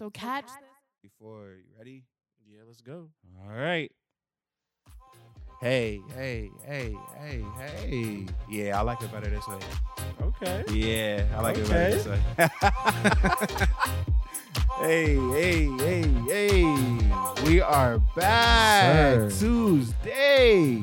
So catch. Before you ready? Yeah, let's go. All right. Hey, hey, hey, hey, hey. Yeah, I like it better this way. Okay. Yeah, I like it better this way. hey, hey, hey, hey. We are back. Sir. Tuesday.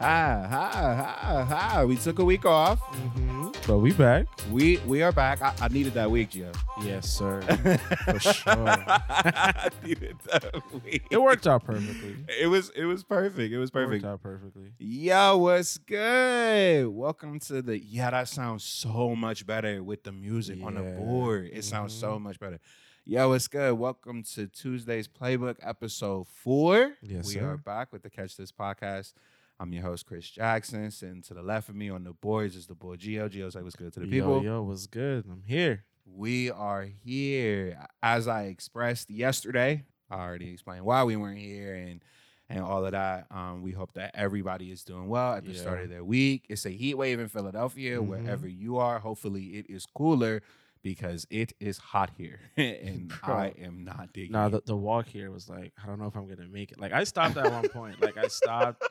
Ha, ha, ha, ha. We took a week off. Mm-hmm. But we back. We we are back. I, I needed that week, Joe. Yes, sir. For sure. I needed that week. It worked out perfectly. It was it was perfect. It was perfect. It worked out perfectly. Yo, what's good? Welcome to the yeah. That sounds so much better with the music on the board. It sounds so Mhm. much better. Yo, what's good? Welcome to Tuesday's Playbook, episode four. Yes, we sir. are back with the Catch This podcast. I'm your host, Chris Jackson. Sitting to the left of me on the boards is the boy Gio. Gio's like, what's good to the people? Yo, yo, what's good? I'm here. We are here. As I expressed yesterday, I already explained why we weren't here and and all of that. Um, we hope that everybody is doing well at the start of their week. It's a heat wave in Philadelphia, Mhm. wherever you are. Hopefully, it is cooler because it is hot here, and Bro. I am not digging. Nah, the, the walk here was like, I don't know if I'm gonna make it. Like I stopped at one point. Like I stopped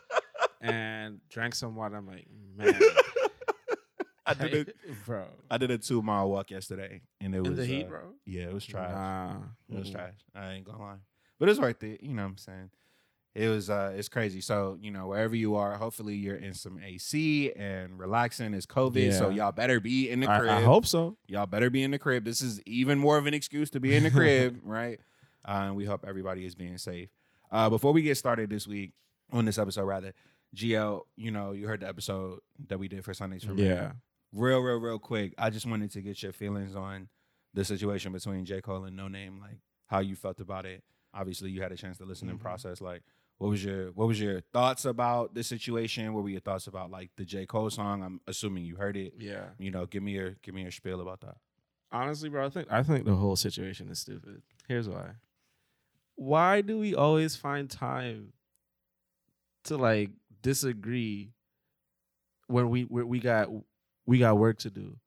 and drank some water. I'm like, man. I did a, bro. I did a two mile walk yesterday, and it was In the heat, uh, bro. Yeah, it was trash. Nah. It was trash. I ain't gonna lie. But it's worth it. You know what I'm saying? It was uh it's crazy. So, you know, wherever you are, hopefully you're in some AC and relaxing. It's COVID. So y'all better be in the crib. I, I hope so. Y'all better be in the crib. This is even more of an excuse to be in the crib, right? Uh, and we hope everybody is being safe. Uh, before we get started this week, on this episode rather, Gio, you know, you heard the episode that we did for Sundays for Yeah. real, real, real quick. I just wanted to get your feelings on the situation between J. Cole and No Name, like how you felt about it. Obviously, you had a chance to listen and Mhm. process. Like, what was your what was your thoughts about the situation? What were your thoughts about like the J. Cole song? I'm assuming you heard it. Yeah. You know, give me your give me your spiel about that. Honestly, bro, I think I think the whole situation is stupid. Here's why. Why do we always find time to like disagree when we we we got we got work to do?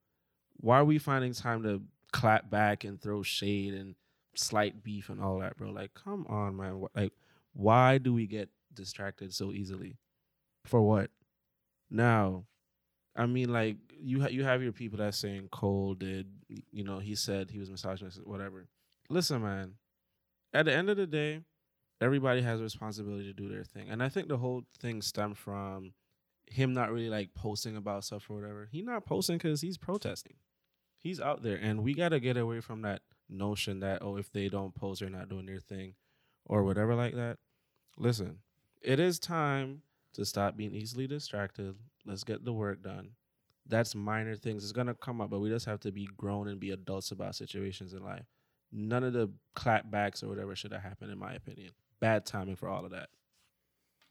Why are we finding time to clap back and throw shade and slight beef and all that, bro? Like, come on, man. Like, why do we get distracted so easily? For what? Now, I mean, like you ha- you have your people that saying Cole did, you know, he said he was misogynist, whatever. Listen, man. At the end of the day, everybody has a responsibility to do their thing, and I think the whole thing stemmed from him not really like posting about stuff or whatever. He not posting because he's protesting. He's out there, and we gotta get away from that notion that oh, if they don't post, they're not doing their thing, or whatever like that. Listen, it is time to stop being easily distracted. Let's get the work done. That's minor things. It's gonna come up, but we just have to be grown and be adults about situations in life. None of the clapbacks or whatever should have happened, in my opinion. Bad timing for all of that.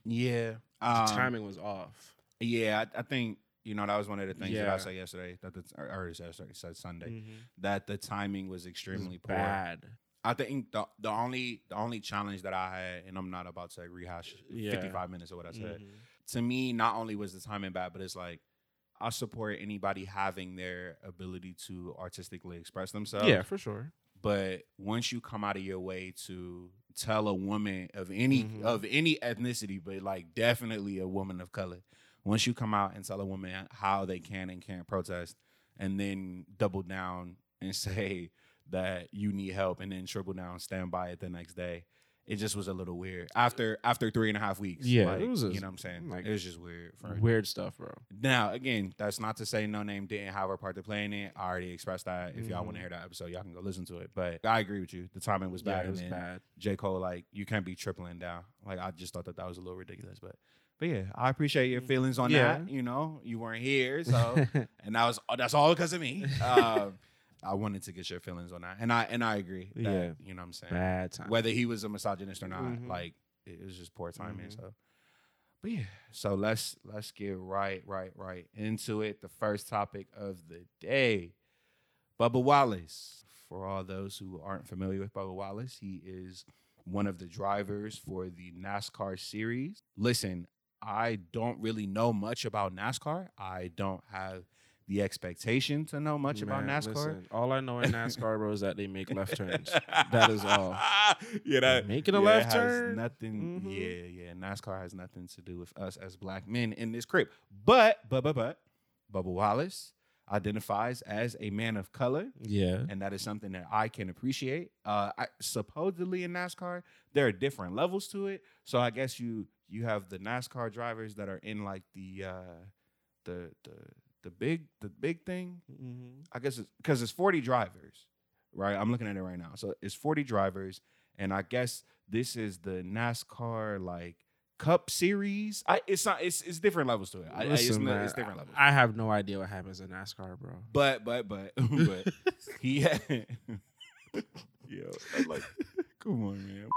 Yeah, The um, timing was off. Yeah, I, I think you know that was one of the things that I said yesterday. That the sorry, said Sunday Mhm. that the timing was extremely poor. bad. I think the the only the only challenge that I had, and I'm not about to rehash Yeah. 55 minutes of what I said. Mhm. To me, not only was the timing bad, but it's like I support anybody having their ability to artistically express themselves. Yeah, for sure. But once you come out of your way to tell a woman of any Mhm. of any ethnicity, but like definitely a woman of color, once you come out and tell a woman how they can and can't protest, and then double down and say that you need help, and then triple down, stand by it the next day, it just was a little weird. After after three and a half weeks, Yeah, like, it was you know what I'm saying. like, it was just weird. For Weird stuff, bro. now, again, that's not to say No Name didn't have a part to play in it. I already expressed that. If y'all want to hear that episode, y'all can go listen to it. But I agree with you. The timing was Yeah, bad. it was bad. J. Cole, like, you can't be tripling down. Like, I just thought that that was a little ridiculous. But, but yeah, I appreciate your feelings on Mm, Yeah. that. You know, you weren't here, so and that was that's all because of me. Um, I wanted to get your feelings on that, and I and I agree. That, Yeah. you know what I'm saying. bad time. Whether he was a misogynist or not, Mhm. like it was just poor timing. Mhm. So, but yeah, so let's let's get right, right, right into it. The first topic of the day, Bubba Wallace. For all those who aren't familiar with Bubba Wallace, he is one of the drivers for the NASCAR series. Listen, I don't really know much about NASCAR. I don't have the expectation to know much about NASCAR. listen, all I know in NASCAR, bro, is that they make left turns. That is all. yeah, that Making a yeah, left turn? Nothing. Mhm. Yeah, yeah. NASCAR has nothing to do with us as black men in this crib. But, but, but, but, Bubba Wallace identifies as a man of color, Yeah. and that is something that I can appreciate. Uh, I, supposedly in NASCAR, there are different levels to it. So I guess you you have the NASCAR drivers that are in like the uh, the the the big the big thing. Mm-hmm. I guess it's because it's 40 drivers, right? I'm looking at it right now. So it's 40 drivers, and I guess this is the NASCAR like Cup Series. I it's not it's it's different levels to it. I, I- it's, Listen, man, it's different levels. I have no idea what happens in NASCAR, bro. but but but but he had yo I'm like come on man.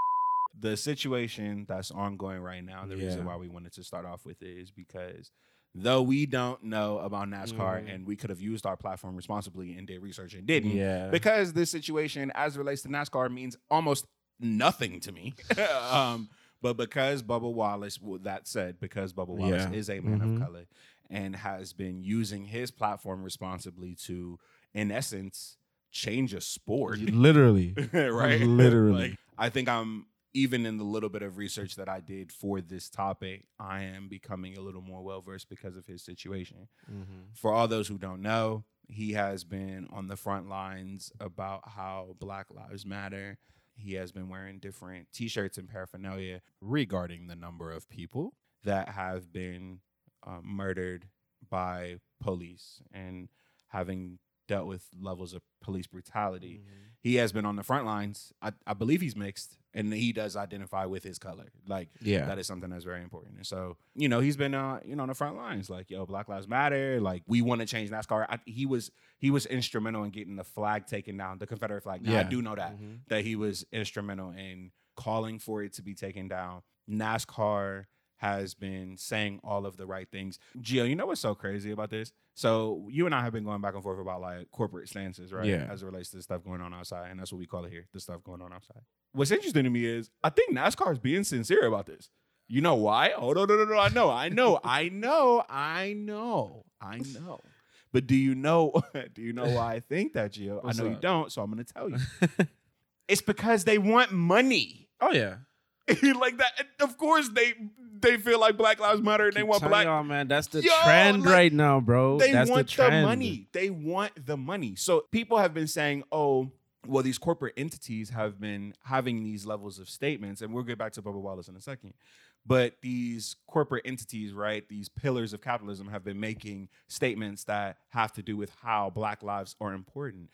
The situation that's ongoing right now, the reason why we wanted to start off with it is because though we don't know about NASCAR Mhm. and we could have used our platform responsibly and did research and didn't, Yeah. because this situation as it relates to NASCAR means almost nothing to me. um, but because Bubba Wallace, well, that said, because Bubba Wallace Yeah. is a man Mhm. of color and has been using his platform responsibly to, in essence, change a sport, Literally. right? Literally. Like, I think I'm even in the little bit of research that I did for this topic, I am becoming a little more well versed because of his situation Mm-hmm. for all those who don't know, he has been on the front lines about how Black Lives Matter. He has been wearing different t shirts and paraphernalia regarding the number of people that have been um, murdered by police and having dealt with levels of police brutality. He has been on the front lines. I, I believe he's mixed and he does identify with his color. Like, Yeah. that is something that's very important. And so, you know, he's been uh, you know, on the front lines, like, yo, Black Lives Matter, like we want to change NASCAR. I, he was he was instrumental in getting the flag taken down, the Confederate flag. Now, I do know that Mhm. that he was instrumental in calling for it to be taken down. NASCAR has been saying all of the right things. Gio, you know what's so crazy about this? So you and I have been going back and forth about like corporate stances, right? Yeah. As it relates to the stuff going on outside, and that's what we call it here, the stuff going on outside. What's interesting to me is I think NASCAR is being sincere about this. You know why? Oh no, no, no, no! I know, I know, I know, I know, I know. But do you know? do you know why I think that, Gio? What's I know you don't, so I'm going to tell you. it's because they want money. Oh yeah. like that. Of course, they they feel like Black Lives Matter and they want black. y'all, man. That's the Yo, trend like, right now, bro. They That's want the, the, money. They want the money. So people have been saying, "Oh, well, these corporate entities have been having these levels of statements," and we'll get back to Bubba Wallace in a second. But these corporate entities, right, these pillars of capitalism, have been making statements that have to do with how Black lives are important.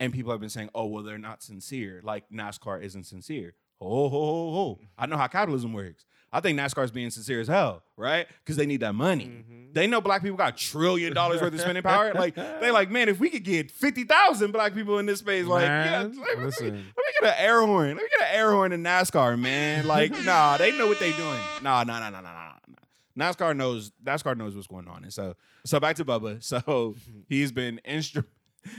And people have been saying, "Oh, well, they're not sincere. Like NASCAR isn't sincere." Oh, ho, ho, ho. I know how capitalism works. I think NASCAR is being sincere as hell, right? Because they need that money. Mhm. They know black people got a trillion dollars worth of spending power. Like they like, man, if we could get fifty thousand black people in this space, like, yeah, Man, let, me, listen. let me get an air horn. Let me get an air horn in NASCAR, man. Like, nah, they know what they doing. Nah, nah, nah, nah, nah, nah. nah. NASCAR knows. NASCAR knows what's going on. And so, so back to Bubba. So he's been instru-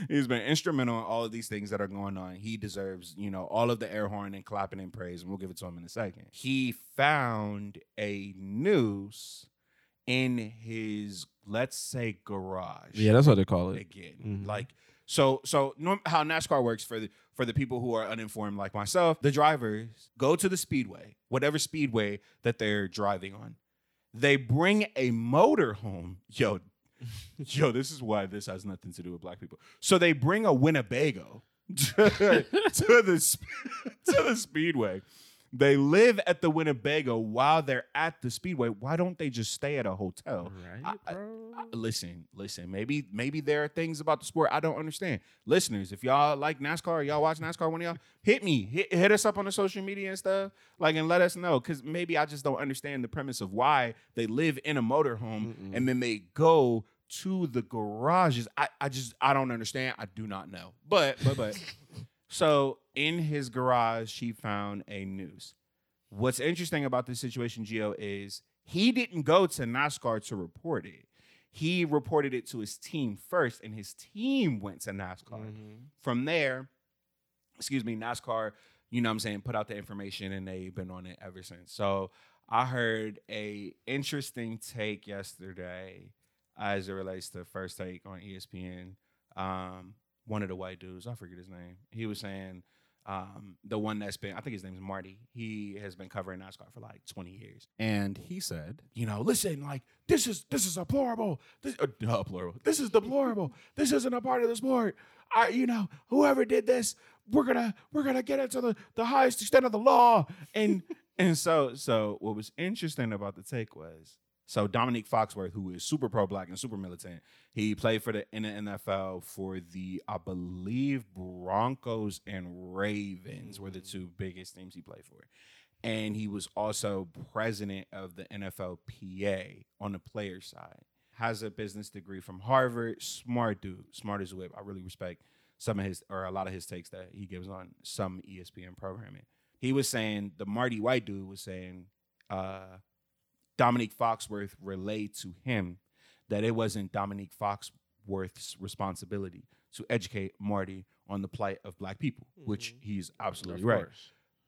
He's been instrumental in all of these things that are going on. He deserves, you know, all of the air horn and clapping and praise, and we'll give it to him in a second. He found a noose in his, let's say, garage Yeah, that's what they call it. again. Mhm. Like so so norm- how NASCAR works for the for the people who are uninformed like myself, the drivers go to the speedway, whatever speedway that they're driving on. They bring a motor home. Yo, yo, this is why this has nothing to do with black people. So they bring a Winnebago to, to the to the speedway. They live at the Winnebago while they're at the speedway. Why don't they just stay at a hotel? Right, I- bro. I- listen, listen. Maybe, maybe there are things about the sport I don't understand. Listeners, if y'all like NASCAR, y'all watch NASCAR, one of y'all hit me, hit, hit us up on the social media and stuff, like, and let us know, because maybe I just don't understand the premise of why they live in a motorhome Mm-mm. and then they go to the garages. I, I just, I don't understand. I do not know. But, but, but. So in his garage, she found a noose. What's interesting about this situation, Gio, is he didn't go to NASCAR to report it. He reported it to his team first, and his team went to NASCAR. Mhm. From there, excuse me, NASCAR, you know what I'm saying, put out the information and they've been on it ever since. So I heard a interesting take yesterday as it relates to first take on ESPN. Um, one of the white dudes, I forget his name. He was saying um, the one that's been, I think his name's Marty. He has been covering NASCAR for like 20 years, and he said, you know, listen, like this is this is deplorable. This uh, deplorable. This is deplorable. this isn't a part of the sport. I, you know, whoever did this, we're gonna we're gonna get into the the highest extent of the law. And and so so what was interesting about the take was so Dominique Foxworth, who is super pro black and super militant, he played for the in the NFL for the I believe Broncos and Ravens were the two biggest teams he played for. And he was also president of the NFLPA on the player side. Has a business degree from Harvard. Smart dude, smart as a whip. I really respect some of his or a lot of his takes that he gives on some ESPN programming. He was saying the Marty White dude was saying uh Dominique Foxworth relayed to him that it wasn't Dominique Foxworth's responsibility to educate Marty on the plight of black people, which he's absolutely right.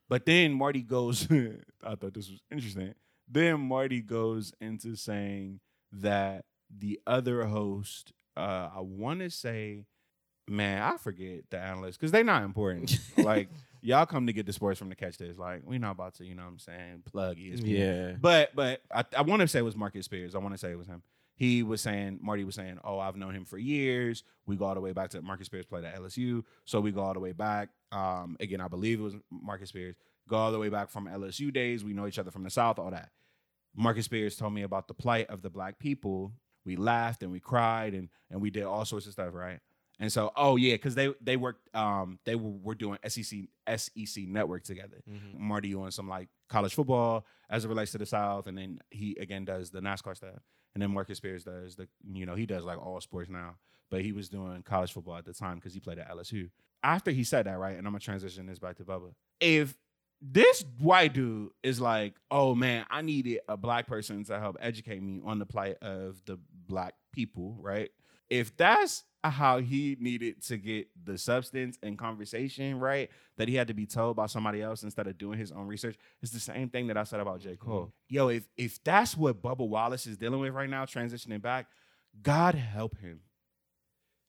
But then Marty goes, I thought this was interesting. Then Marty goes into saying that the other host, uh, I want to say, man, I forget the analysts because they're not important. like, y'all come to get the sports from the catch this. Like, we're not about to, you know what I'm saying, plug ESPN. Yeah. But but I, I want to say it was Marcus Spears. I want to say it was him. He was saying Marty was saying, "Oh, I've known him for years. We go all the way back to Marcus Spears played at LSU, so we go all the way back. Um, again, I believe it was Marcus Spears. Go all the way back from LSU days. We know each other from the South. All that. Marcus Spears told me about the plight of the black people. We laughed and we cried and and we did all sorts of stuff, right? And so, oh yeah, because they they worked, um, they were, were doing SEC SEC network together. Mm-hmm. Marty on some like college football as it relates to the South, and then he again does the NASCAR stuff, and then Marcus Spears does the you know he does like all sports now, but he was doing college football at the time because he played at LSU. After he said that, right, and I'm gonna transition this back to Bubba. If this white dude is like, oh man, I needed a black person to help educate me on the plight of the black people, right? If that's how he needed to get the substance and conversation right that he had to be told by somebody else instead of doing his own research it's the same thing that i said about j. Cole. Mm-hmm. Yo if if that's what bubba wallace is dealing with right now transitioning back god help him.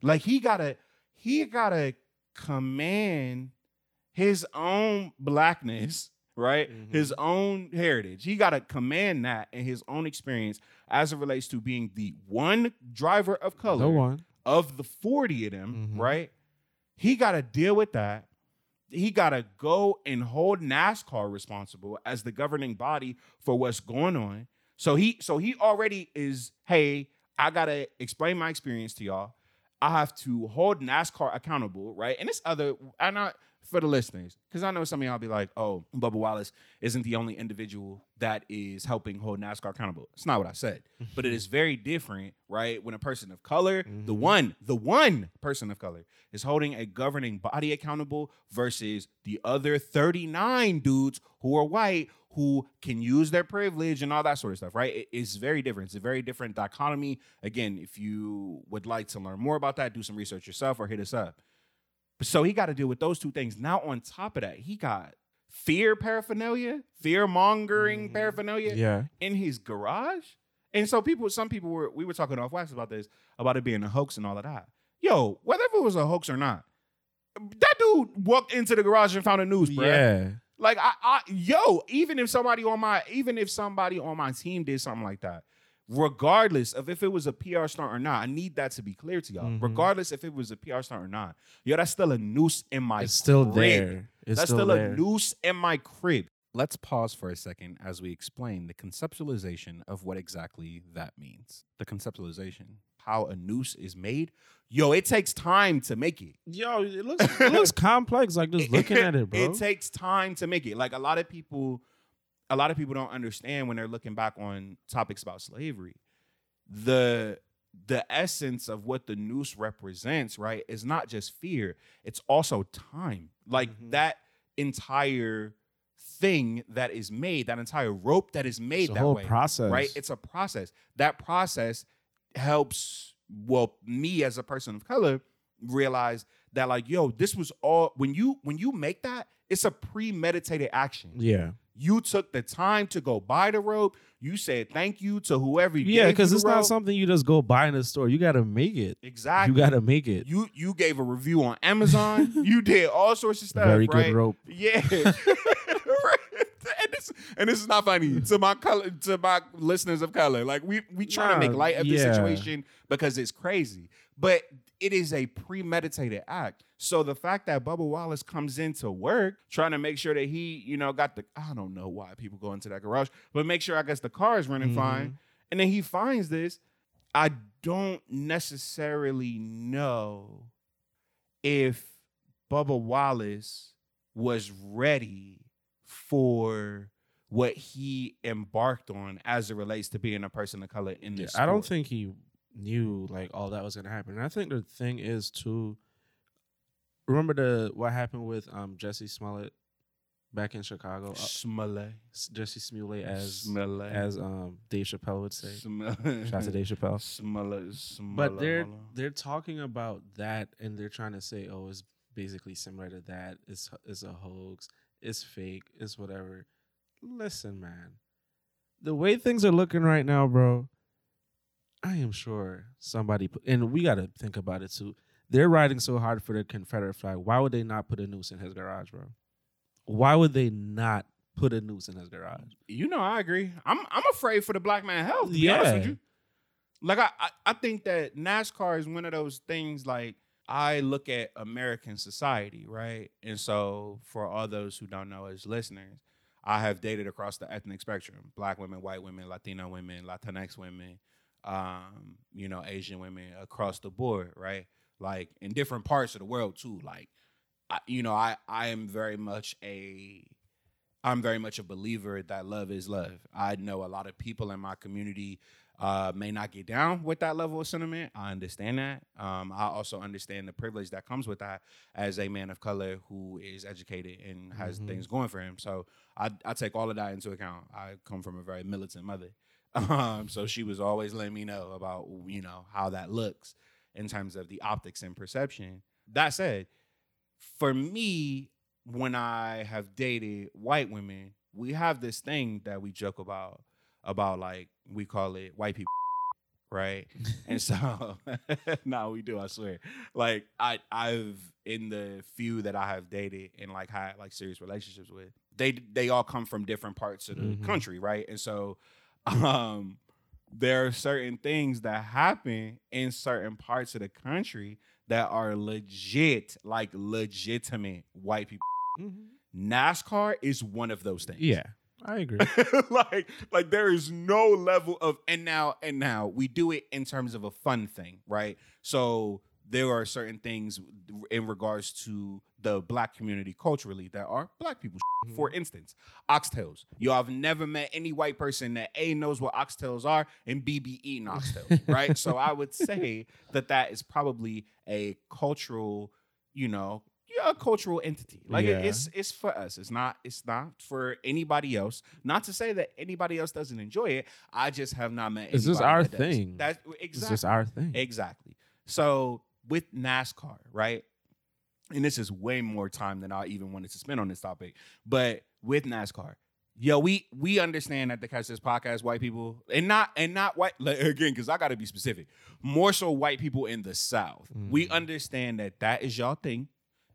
Like he gotta he gotta command his own blackness right Mhm. his own heritage he gotta command that in his own experience as it relates to being the one driver of color Go on. of the 40 of them, Mhm. right? He got to deal with that. He got to go and hold NASCAR responsible as the governing body for what's going on. So he so he already is, hey, I got to explain my experience to y'all. I have to hold NASCAR accountable, right? And it's other and I not for the listeners, because I know some of y'all be like, oh, Bubba Wallace isn't the only individual that is helping hold NASCAR accountable. It's not what I said. But it is very different, right? When a person of color, the Mhm. one, the one person of color is holding a governing body accountable versus the other 39 dudes who are white who can use their privilege and all that sort of stuff, right? It's very different. It's a very different dichotomy. Again, if you would like to learn more about that, do some research yourself or hit us up. So he got to deal with those two things. Now, on top of that, he got fear paraphernalia, fear mongering Mhm. paraphernalia Yeah. in his garage. And so people, some people were, we were talking off wax about this, about it being a hoax and all of that. Yo, whether it was a hoax or not, that dude walked into the garage and found a news, bro. Yeah. Like I, I, yo, even if somebody on my, even if somebody on my team did something like that, regardless of if it was a PR stunt or not, I need that to be clear to y'all. Mhm. Regardless if it was a PR stunt or not, yo, that's still a noose in my. Crib. It's still crib. there. It's That's still, still, there. a noose in my crib. Let's pause for a second as we explain the conceptualization of what exactly that means. The conceptualization, how a noose is made. Yo, it takes time to make it. Yo, it looks it looks complex. Like just looking at it, bro. It takes time to make it. Like a lot of people, a lot of people don't understand when they're looking back on topics about slavery. The the essence of what the noose represents, right, is not just fear, it's also time. Like Mhm. that entire thing that is made, that entire rope that is made It's that whole way process. right? It's a process. That process helps, well, me as a person of color realize that, like, yo, this was all when you when you make that, it's a premeditated action. yeah. You took the time to go buy the rope. You said thank you to whoever. Yeah, because it's the not something you just go buy in the store. You got to make it. exactly. You got to make it. You you gave a review on Amazon. you did all sorts of stuff. Very right? good rope. Yeah. Right. and, this, and this is not funny to my color to my listeners of color. Like we we trying to make light of the situation because it's crazy. But it is a premeditated act. So the fact that Bubba Wallace comes into work trying to make sure that he, you know, got the I don't know why people go into that garage, but make sure I guess the car is running Mhm. fine. And then he finds this. I don't necessarily know if Bubba Wallace was ready for what he embarked on as it relates to being a person of color in Yeah, this. I don't think he knew like all that was gonna happen. And I think the thing is too. Remember the what happened with um Jesse Smollett back in Chicago? Uh, Smollett. Jesse Smollett as Smollett. as um Dave Chappelle would say. Smollett. Shout out to Dave Chappelle. Smollett. Smollett. But they're they're talking about that and they're trying to say, oh, it's basically similar to that. It's it's a hoax. It's fake. It's whatever. Listen, man. The way things are looking right now, bro, I am sure somebody put, and we got to think about it too. They're riding so hard for the Confederate flag. Why would they not put a noose in his garage, bro? Why would they not put a noose in his garage? You know, I agree. I'm I'm afraid for the black man health. To be honest with you. Like I, I I think that NASCAR is one of those things. Like I look at American society, right? And so for all those who don't know as listeners, I have dated across the ethnic spectrum: black women, white women, Latino women, Latinx women, um, you know, Asian women across the board, right? Like in different parts of the world too. Like, I, you know, I I am very much a I'm very much a believer that love is love. I know a lot of people in my community uh, may not get down with that level of sentiment. I understand that. Um, I also understand the privilege that comes with that as a man of color who is educated and has Mhm. things going for him. So I, I take all of that into account. I come from a very militant mother. Um, so she was always letting me know about, you know, how that looks in terms of the optics and perception. That said, for me, when I have dated white women, we have this thing that we joke about about like we call it white people, right? and so, no, we do. I swear. Like I, I've in the few that I have dated and like had like serious relationships with, they they all come from different parts of the Mhm. country, right? And so, um, there are certain things that happen in certain parts of the country that are legit, like legitimate white people. NASCAR is one of those things. Yeah, I agree. like like there is no level of and now and now we do it in terms of a fun thing, right? So there are certain things in regards to the black community culturally that are black people. Mm-hmm. For instance, oxtails. Yo, I've never met any white person that A knows what oxtails are and B be eating oxtails, right? so I would say that that is probably a cultural, you know, yeah, a cultural entity. Like it- Yeah. it's it's for us. It's not it's not for anybody else. Not to say that anybody else doesn't enjoy it. I just have not met. Just anybody our that does. thing. That's It's exactly just our thing. Exactly. So with NASCAR, right? And this is way more time than I even wanted to spend on this topic. But with NASCAR, yo, we we understand that the catch this podcast, white people, and not and not white like, again, because I got to be specific. More so, white people in the South. We Mhm. understand that that is y'all thing,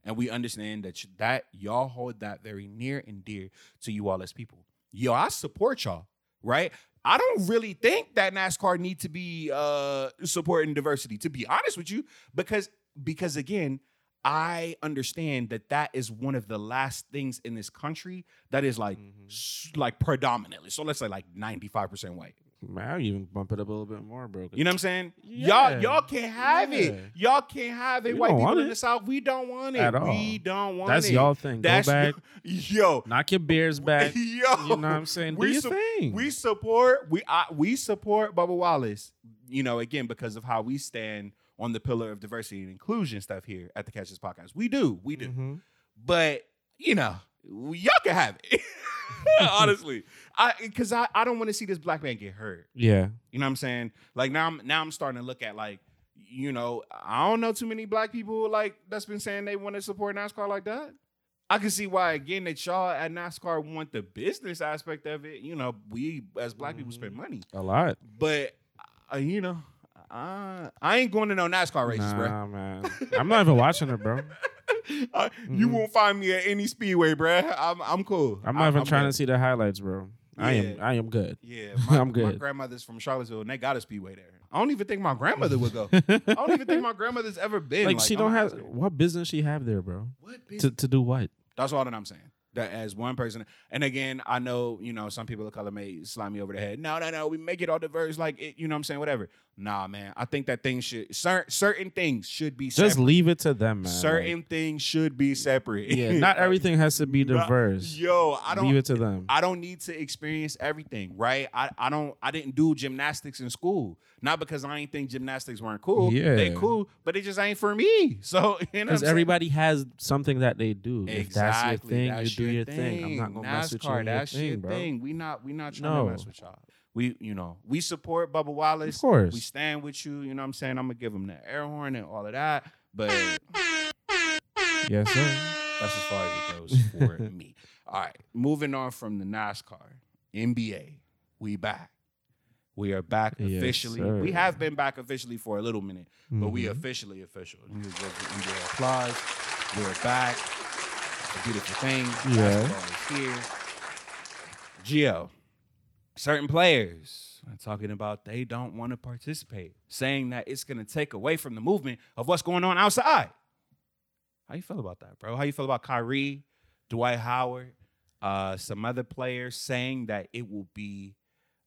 and we understand that that y'all hold that very near and dear to you all as people. Yo, I support y'all, right? I don't really think that NASCAR need to be uh supporting diversity, to be honest with you, because because again, I understand that that is one of the last things in this country that is like Mhm. like predominantly. So let's say like 95% white. I'll even bump it up a little bit more, bro. You know what I'm saying? Yeah. Y'all y'all can't have Yeah. it. Y'all can't have it. We White people in the South, we don't want it. At all. We don't want That's it. That's y'all thing. That's Go back, yo. knock your beers back. Yo. You know what I'm saying? Do We your sup- thing. We support we I, we support Bubba Wallace. You know, again because of how we stand on the pillar of diversity and inclusion stuff here at the Catch This Podcast. We do, we do. Mhm. But you know, y'all can have it. Honestly, I because I, I don't want to see this black man get hurt. Yeah. You know what I'm saying? Like now I'm now I'm starting to look at like, you know, I don't know too many black people like that's been saying they want to support NASCAR like that. I can see why again that y'all at NASCAR want the business aspect of it. You know, we as black people spend Mm-hmm. money, A lot. but uh, you know, I I ain't going to no NASCAR races, bro. Nah, man. I'm not even watching it, bro. Uh, You Mhm. won't find me at any speedway, bruh. I'm I'm cool. I'm not even trying good. to see the highlights, bro. I am I am good. Yeah, my, I'm good. My grandmother's from Charlottesville, and they got a speedway there. I don't even think my grandmother would go. I don't even think my grandmother's ever been. like, she don't have what business she have there, bro? what To business? to do what? That's all that I'm saying. That as one person, and again, I know you know some people of color may slime me over the head. No, no, no, we make it all diverse, like it, you know what I'm saying, whatever. Nah, man, I think that things should certain certain things should be Just leave it to them, man. certain things should be separate. Yeah, not everything has to be diverse. Yo, I don't. leave it to them. I don't need to experience everything, right? I, I don't I didn't do gymnastics in school. Not because I ain't think gymnastics weren't cool. Yeah. They cool, but it just ain't for me. So you know Because everybody has something that they do. If that's your Exactly. thing, That's you do your your thing. I'm not gonna mess with you. NASCAR, on your that's thing, your bro. thing. We not we not trying No. to mess with y'all. We you know we support Bubba Wallace. Of course. We stand with you. You know what I'm saying. I'm gonna give him the air horn and all of that. But Yes, sir. that's as far as it goes for me. All right, moving on from the NASCAR, NBA, we back. We are back Yes, officially. sir. we have been back officially for a little minute, but we Mhm. officially official. You deserve NBA applause. We're back. A beautiful thing. Yeah. Basketball is here. Gio, certain players are talking about they don't want to participate, saying that it's going to take away from the movement of what's going on outside. How you feel about that, bro? How you feel about Kyrie, Dwight Howard, uh, some other players saying that it will be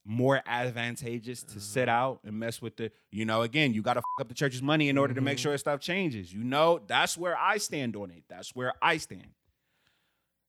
more advantageous to sit out and mess with the, you know, again, you got to f- up the church's money in order to make Mhm. sure stuff changes. You know, that's where I stand on it. That's where I stand.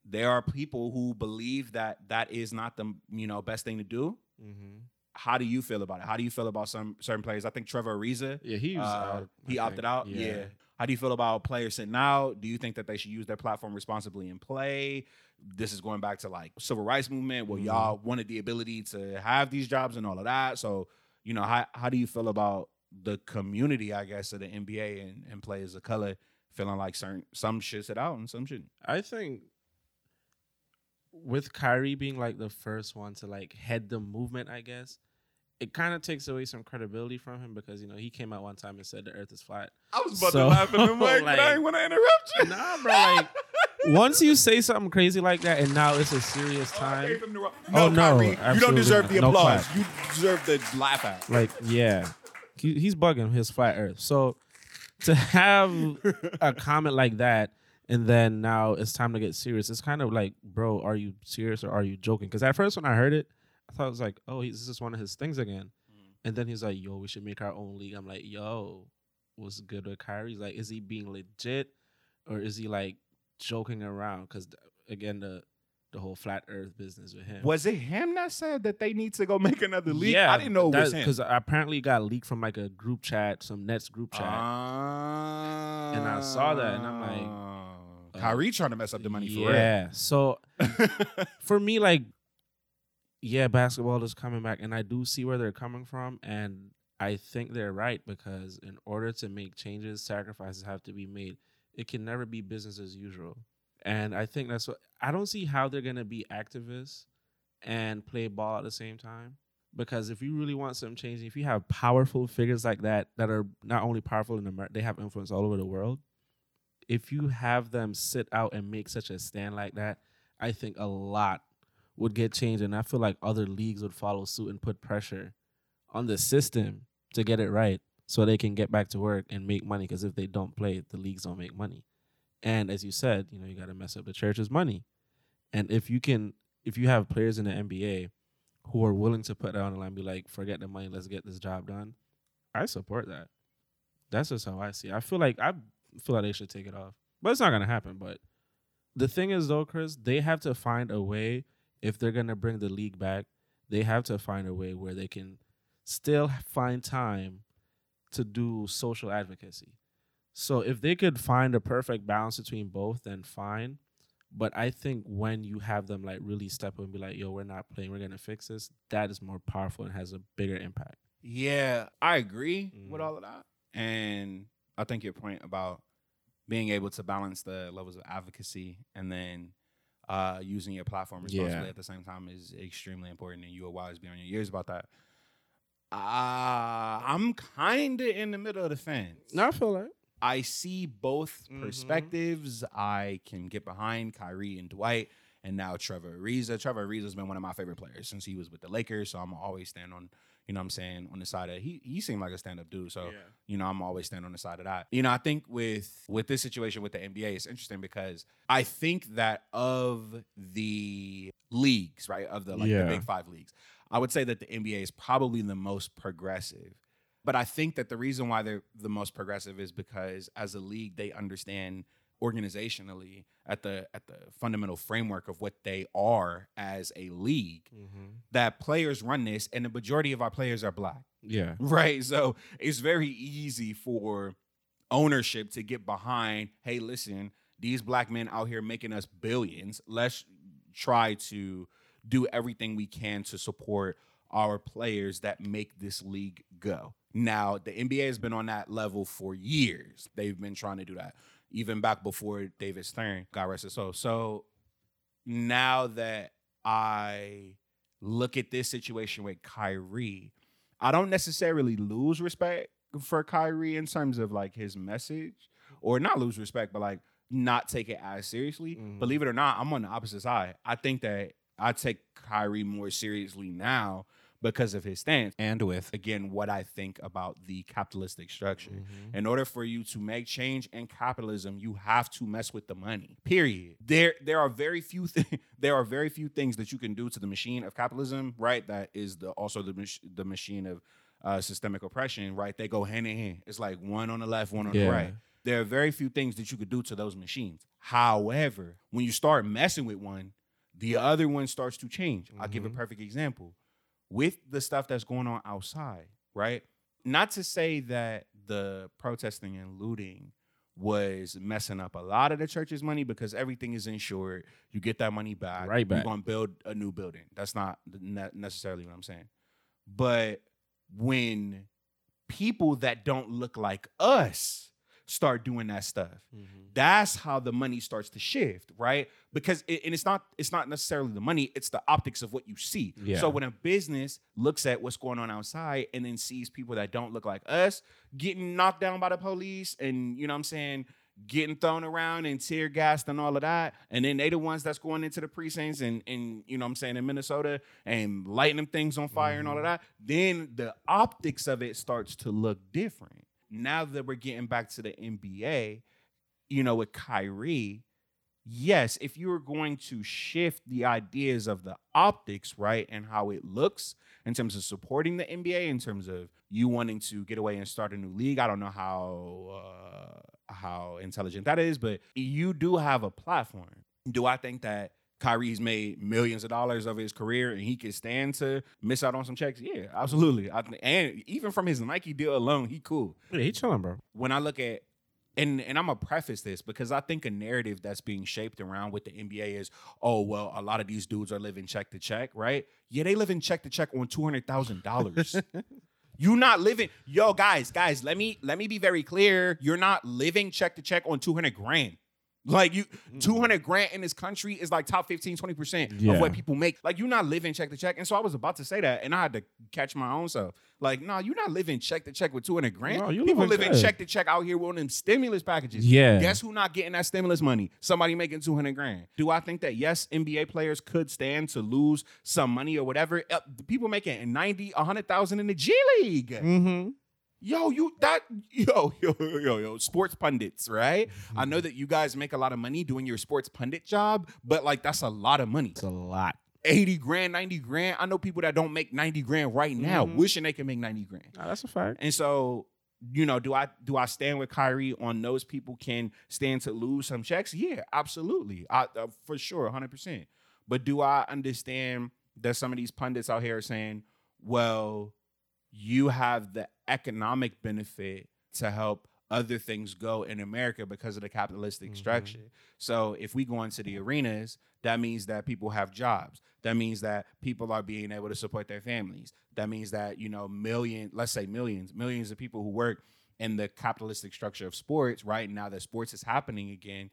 There are people who believe that that is not the, you know, best thing to do. Mhm. How do you feel about it? How do you feel about some certain players? I think Trevor Ariza, Yeah, he was uh, out. he I opted think. out. Yeah. How do you feel about players sitting out? Do you think that they should use their platform responsibly and play? This is going back to like civil rights movement, where Mhm. y'all wanted the ability to have these jobs and all of that. So, you know, how how do you feel about the community, I guess, of the NBA and, and players of color feeling like certain some should sit out and some shouldn't? I think with Kyrie being like the first one to like head the movement, I guess it kind of takes away some credibility from him because you know he came out one time and said the Earth is flat. I was about to laugh at the mic, but I ain't want to interrupt you. Nah, bro. Like once you say something crazy like that, and now it's a serious oh, time. Oh, no, Oh, no, Kyrie, you don't deserve the. No applause. clap. you deserve the laugh out. Like, yeah, he, he's bugging his flat Earth. So to have a comment like that, and then now it's time to get serious. It's kind of like, bro, are you serious or are you joking? Because at first when I heard it, I thought it was like, oh, he's, this is one of his things again. And then he's like, yo, we should make our own league. I'm like, yo, what's good with Kyrie? He's like, is he being legit or is he like joking around? Because again, the the whole flat Earth business with him. Was it him that said that they need to go make another league? Yeah, I didn't know it was him. because apparently it got leaked from like a group chat, some Nets group chat. Ah. And I saw that and I'm like, uh, Kyrie trying to mess up the money for yeah. So for me, like, yeah, basketball is coming back, and I do see where they're coming from, and I think they're right because in order to make changes, sacrifices have to be made. It can never be business as usual, and I think that's what I don't see how they're gonna be activists and play ball at the same time. Because if you really want something changing, if you have powerful figures like that that are not only powerful in America, they have influence all over the world. If you have them sit out and make such a stand like that, I think a lot would get changed, and I feel like other leagues would follow suit and put pressure on the system to get it right, so they can get back to work and make money. Because if they don't play, the leagues don't make money. And as you said, you know, you got to mess up the church's money. And if you can, if you have players in the NBA who are willing to put that on the line, be like, forget the money, let's get this job done. I support that. That's just how I see it. I feel like I feel like they should take it off, but it's not gonna happen. But the thing is, though, Chris, they have to find a way if they're gonna bring the league back. They have to find a way where they can still find time to do social advocacy. So if they could find a perfect balance between both, then fine. But I think when you have them like really step up and be like, "Yo, we're not playing. We're gonna fix this," that is more powerful and has a bigger impact. yeah, I agree with Mhm. all of that. And I think your point about being able to balance the levels of advocacy and then uh, using your platform responsibly Yeah. at the same time is extremely important, and you will always be on your ears about that. Uh, I'm kind of in the middle of the fence. No, I feel like I see both Mhm. perspectives. I can get behind Kyrie and Dwight, and now Trevor Ariza. Trevor Ariza's been one of my favorite players since he was with the Lakers, so I'm always stand on, you know, what I'm saying on the side of he. He seemed like a stand up dude, so Yeah. you know, I'm always stand on the side of that. You know, I think with with this situation with the NBA, it's interesting because I think that of the leagues, right, of the like Yeah. the big five leagues, I would say that the NBA is probably the most progressive. But I think that the reason why they're the most progressive is because as a league, they understand organizationally at the at the fundamental framework of what they are as a league mm-hmm. that players run this and the majority of our players are black. Yeah. Right. So it's very easy for ownership to get behind, hey, listen, these black men out here making us billions. Let's try to do everything we can to support our players that make this league go. Now, the NBA has been on that level for years. They've been trying to do that, even back before David Stern got rest his soul. So now that I look at this situation with Kyrie, I don't necessarily lose respect for Kyrie in terms of like his message, or not lose respect, but like not take it as seriously. Mhm. Believe it or not, I'm on the opposite side. I think that I take Kyrie more seriously now because of his stance and with again what I think about the capitalistic structure. Mm-hmm. In order for you to make change in capitalism, you have to mess with the money. Period. There, there are very few. Th- there are very few things that you can do to the machine of capitalism. Right. That is the also the mach- the machine of uh, systemic oppression. Right. They go hand in hand. It's like one on the left, one on the right. There are very few things that you could do to those machines. However, when you start messing with one, the other one starts to change. I'll give a Mhm. perfect example with the stuff that's going on outside, right? Not to say that the protesting and looting was messing up a lot of the church's money because everything is insured. You get that money back. Right back. You're going to build a new building. That's not necessarily what I'm saying. But when people that don't look like us start doing that stuff, mm-hmm. that's how the money starts to shift right? Because it, and it's not it's not necessarily the money it's the optics of what you see. Yeah. so when a business looks at what's going on outside and then sees people that don't look like us getting knocked down by the police and you know what i'm saying getting thrown around and tear gassed and all of that and then they the ones that's going into the precincts and and you know what i'm saying in minnesota and lighting them things on fire and all of mm-hmm. that then the optics of it starts to look different now that we're getting back to the nba you know, with Kyrie, yes, if you were going to shift the ideas of the optics, right, and how it looks in terms of supporting the NBA, in terms of you wanting to get away and start a new league, I don't know how uh, how intelligent that is, but you do have a platform. Do I think that Kyrie's made millions of dollars of his career and he could stand to miss out on some checks? Yeah, absolutely. I, th- and even from his Nike deal alone, he cool Yeah, he chilling, bro. when I look at and and I'm gonna preface this because I think a narrative that's being shaped around with the NBA is, oh well, a lot of these dudes are living check to check, right? Yeah, they live in check to check on two hundred thousand dollars. you not living, yo, guys, guys, let me let me be very clear. You're not living check to check on two hundred grand. Like you, 200 grand in this country is like top 15, 20% Yeah. of what people make. Like you're not living check to check. And so I was about to say that and I had to catch my own self. Like, no, nah, you're not living check to check with 200 grand. No, you people living living check to check out here with them stimulus packages. Yeah. Guess who not getting that stimulus money? Somebody making 200 grand. Do I think that yes, NBA players could stand to lose some money or whatever? Uh, people making 90, 100,000 in the G League. Mm-hmm. Yo, you that yo yo yo yo sports pundits, right? I know that you guys make a lot of money doing your sports pundit job, but like that's a lot of money. It's a lot. 80 grand, 90 grand. I know people that don't make 90 grand right now, Mhm. wishing they could make 90 grand. Nah, that's a fact. And so, you know, do I do I stand with Kyrie on those people can stand to lose some checks? Yeah, absolutely. I uh, for sure, 100%. But do I understand that some of these pundits out here are saying, well, you have the economic benefit to help other things go in America because of the capitalistic Mhm. structure. So if we go into the arenas, that means that people have jobs. That means that people are being able to support their families. That means that, you know, million, let's say millions, millions of people who work in the capitalistic structure of sports, right now that sports is happening again,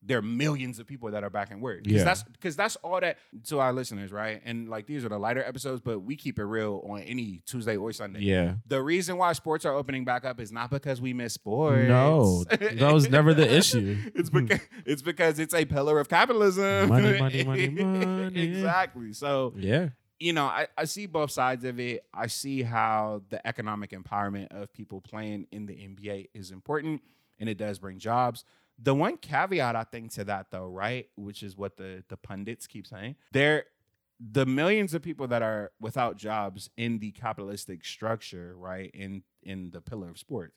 there are millions of people that are back in work. Because Yeah. that's because that's all that to our listeners, right? And like these are the lighter episodes, but we keep it real on any Tuesday or Sunday. Yeah. The reason why sports are opening back up is not because we miss sports. No, that was never the issue. it's because it's because it's a pillar of capitalism. Money, money, money, money. exactly. So Yeah. you know, I, I see both sides of it. I see how the economic empowerment of people playing in the NBA is important and it does bring jobs. The one caveat I think to that though, right, which is what the the pundits keep saying, there the millions of people that are without jobs in the capitalistic structure, right, in in the pillar of sports.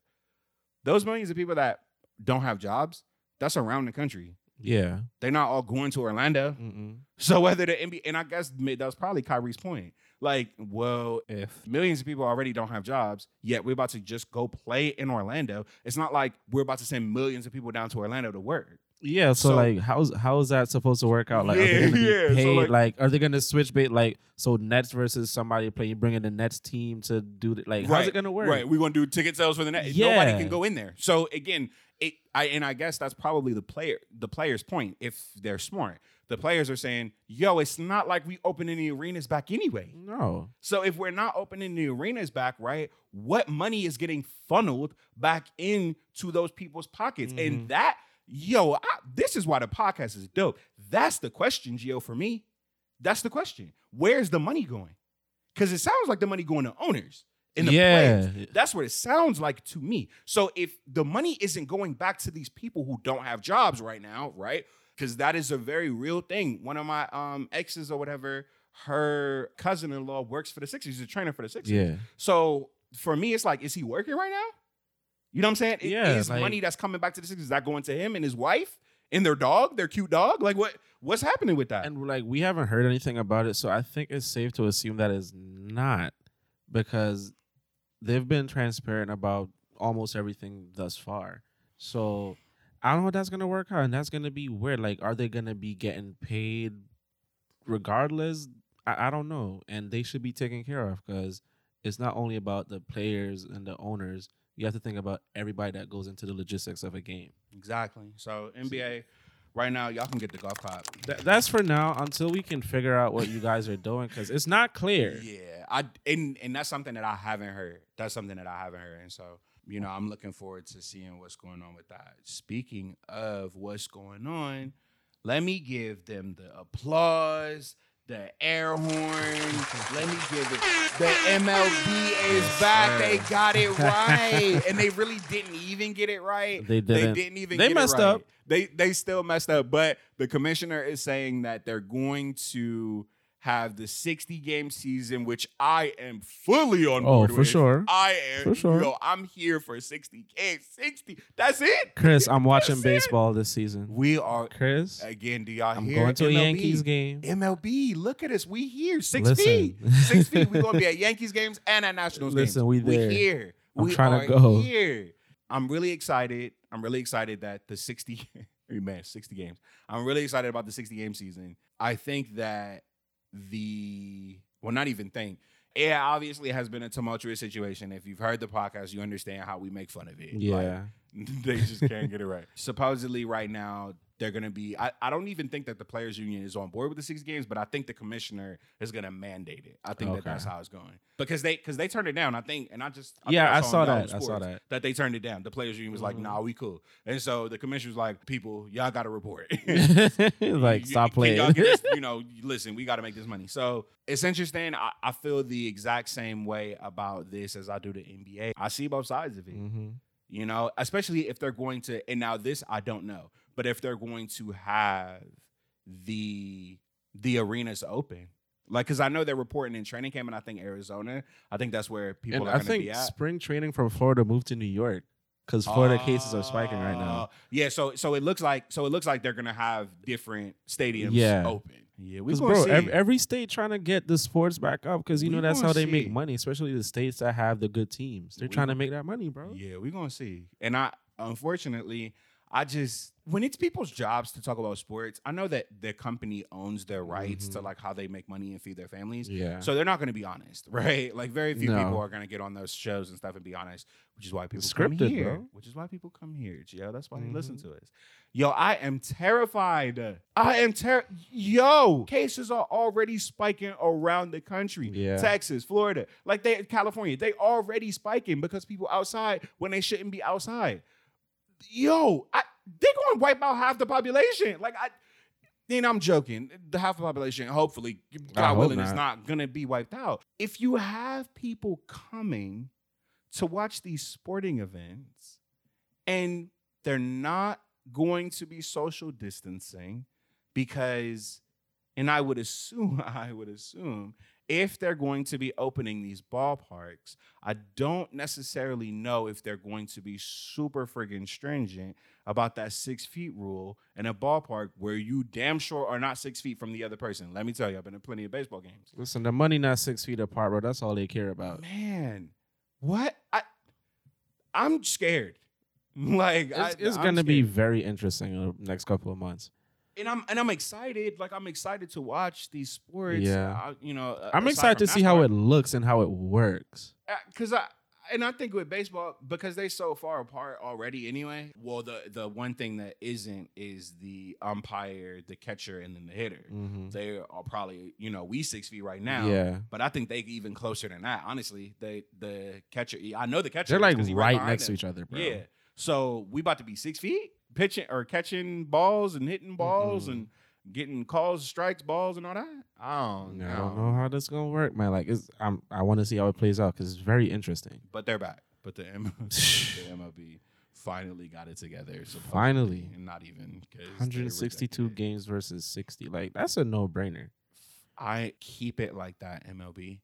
Those millions of people that don't have jobs, that's around the country. Yeah. They're not all going to Orlando. Mm-mm. So whether the NBA and I guess that was probably Kyrie's point. Like, well, if millions of people already don't have jobs, yet we're about to just go play in Orlando, it's not like we're about to send millions of people down to Orlando to work. Yeah, so, So- like, how's how is that supposed to work out? Like, are they gonna be yeah, so, paid? like- like, are they gonna switch bait? Like, so Nets versus somebody playing, bringing the Nets team to do it. Like, how's it gonna work? Right. We're gonna do ticket sales for the net. Yeah. Nobody can go in there. So again, it I and I guess that's probably the player the player's point, if they're smart. The players are saying, yo, it's not like we opening the arenas back anyway. No. So if we're not opening the arenas back, right, what money is getting funneled back into those people's pockets? Mhm. And that, yo, I, this is why the podcast is dope. That's the question, Gio, for me. That's the question. Where's the money going? Because it sounds like the money going to owners and the Yeah. players. That's what it sounds like to me. So if the money isn't going back to these people who don't have jobs right now, right? Because that is a very real thing. One of my um exes or whatever, her cousin-in-law works for the Sixers. He's a trainer for the Sixers. Yeah. So for me, it's like, is he working right now? You know what I'm saying? I- Yeah, Is like- money that's coming back to the Sixers, is that going to him and his wife and their dog, their cute dog? Like what what's happening with that? And like, we haven't heard anything about it, so I think it's safe to assume that is not because they've been transparent about almost everything thus far. So I don't know how that's gonna work out, and that's gonna be weird. Like, are they gonna be getting paid regardless? I, I don't know, and they should be taken care of because it's not only about the players and the owners. You have to think about everybody that goes into the logistics of a game. exactly. So NBA, right now, y'all can get the golf clap. Th- that's for now until we can figure out what you guys are doing because it's not clear. Yeah, I and and that's something that I haven't heard. That's something that I haven't heard, and so you know I'm looking forward to seeing what's going on with that. Speaking of what's going on, let me give them the applause, the air horn. Let me give it. The MLB is back. They got it right, and they really didn't even get it right. They didn't. They didn't even. They get messed it right. They messed up. They they still messed up, but the commissioner is saying that they're going to have the 60 game season, which I am fully on board. Oh, board for with. sure. I am. For sure. Yo, I'm here for 60 games. 60. That's it. Chris, I'm watching That's it. baseball this season. We are Chris, again. Do y'all I'm hear? going to a Yankees game. MLB, look at us. We here. Six Listen. feet. Six feet. We gonna be at Yankees games and at Nationals games. Listen, we there. here. I'm we trying are to go. here. I'm really excited. I'm really excited that the 60 man, 60 games. I'm really excited about the 60 game season. I think that the well, not even think. Yeah, obviously it has been a tumultuous situation. If you've heard the podcast, you understand how we make fun of it. Like, Yeah. they just can't get it right. Supposedly, right now, they're going to be. I, I don't even think that the players' union is on board with the six games, but I think the commissioner is going to mandate it. I think that that's how it's going because they because they turned it down. I think, and I just I Yeah, I saw on Yahoo that. I saw that that. they turned it down. The players' union was like, Mhm. "Nah, we cool," and so the commissioner was like, "People, y'all got to report." like, stop playing. us- you know, listen, we got to make this money. So it's interesting. I, I feel the exact same way about this as I do the NBA. I see both sides of it hmm you know, especially if they're going to, and now this I don't know, but if they're going to have the the arenas open, like, because I know they're reporting in training camp, and I think Arizona, I think that's where people And are I going to think be at. spring training from Florida moved to New York because Florida cases are spiking right now. Uh, Yeah, so so it looks like so it looks like they're gonna have different stadiums Yeah. open. Yeah, we bro, see. every, every state trying to get the sports back up because you We know that's how they see. make money, especially the states that have the good teams. They're We trying to make that money, bro. Yeah, we're gonna see. And I unfortunately, I just when it's people's jobs to talk about sports, I know that the company owns their rights to Mhm. like how they make money and feed their families. Yeah. So they're not going to be honest, right? Like very few No. people are going to get on those shows and stuff and be honest, which is why people It's come scripted, here. bro. Which is why people come here, Gio. That's why they listen Mhm. to us. Yo, I am terrified. I am ter. Yo, cases are already spiking around the country. Yeah. Texas, Florida, like they, California, they already spiking because people outside when they shouldn't be outside. Yo, I, they're going to wipe out half the population. Like I. Then I'm joking. The half the population, hopefully, God willing, is not. not gonna be wiped out. If you have people coming to watch these sporting events and they're not going to be social distancing because and I would assume I would assume if they're going to be opening these ballparks, I don't necessarily know if they're going to be super friggin' stringent about that six feet rule in a ballpark where you damn sure are not six feet from the other person. Let me tell you, I've been in plenty of baseball games. Listen, the money not six feet apart, bro. That's all they care about. Man, what? I I'm scared. Like It's, it's gonna be very interesting in the next couple of months. And I'm and I'm excited. Like I'm excited to watch these sports. Yeah. uh, you know, uh, I'm excited to see how it looks and how it works. because I and I think with baseball because they so far apart already anyway. Well, the the one thing that isn't is the umpire, the catcher, and then the hitter. Mhm. They are probably you know we six feet right now. Yeah. But I think they even closer than that. Honestly, they the catcher. I know the catcher. They're like right behind next to each other, bro. Yeah. So we about to be six feet pitching or catching balls and hitting balls Mhm. and getting calls, strikes, balls, and all that. I don't know. I don't know how this gonna work, man. Like, it's I'm I want to see how it plays out because it's very interesting. But they're back. But the, M- the MLB finally got it together. Finally. and not even 'cause they 162 games versus 60. Like, that's a no brainer. I keep it like that. MLB.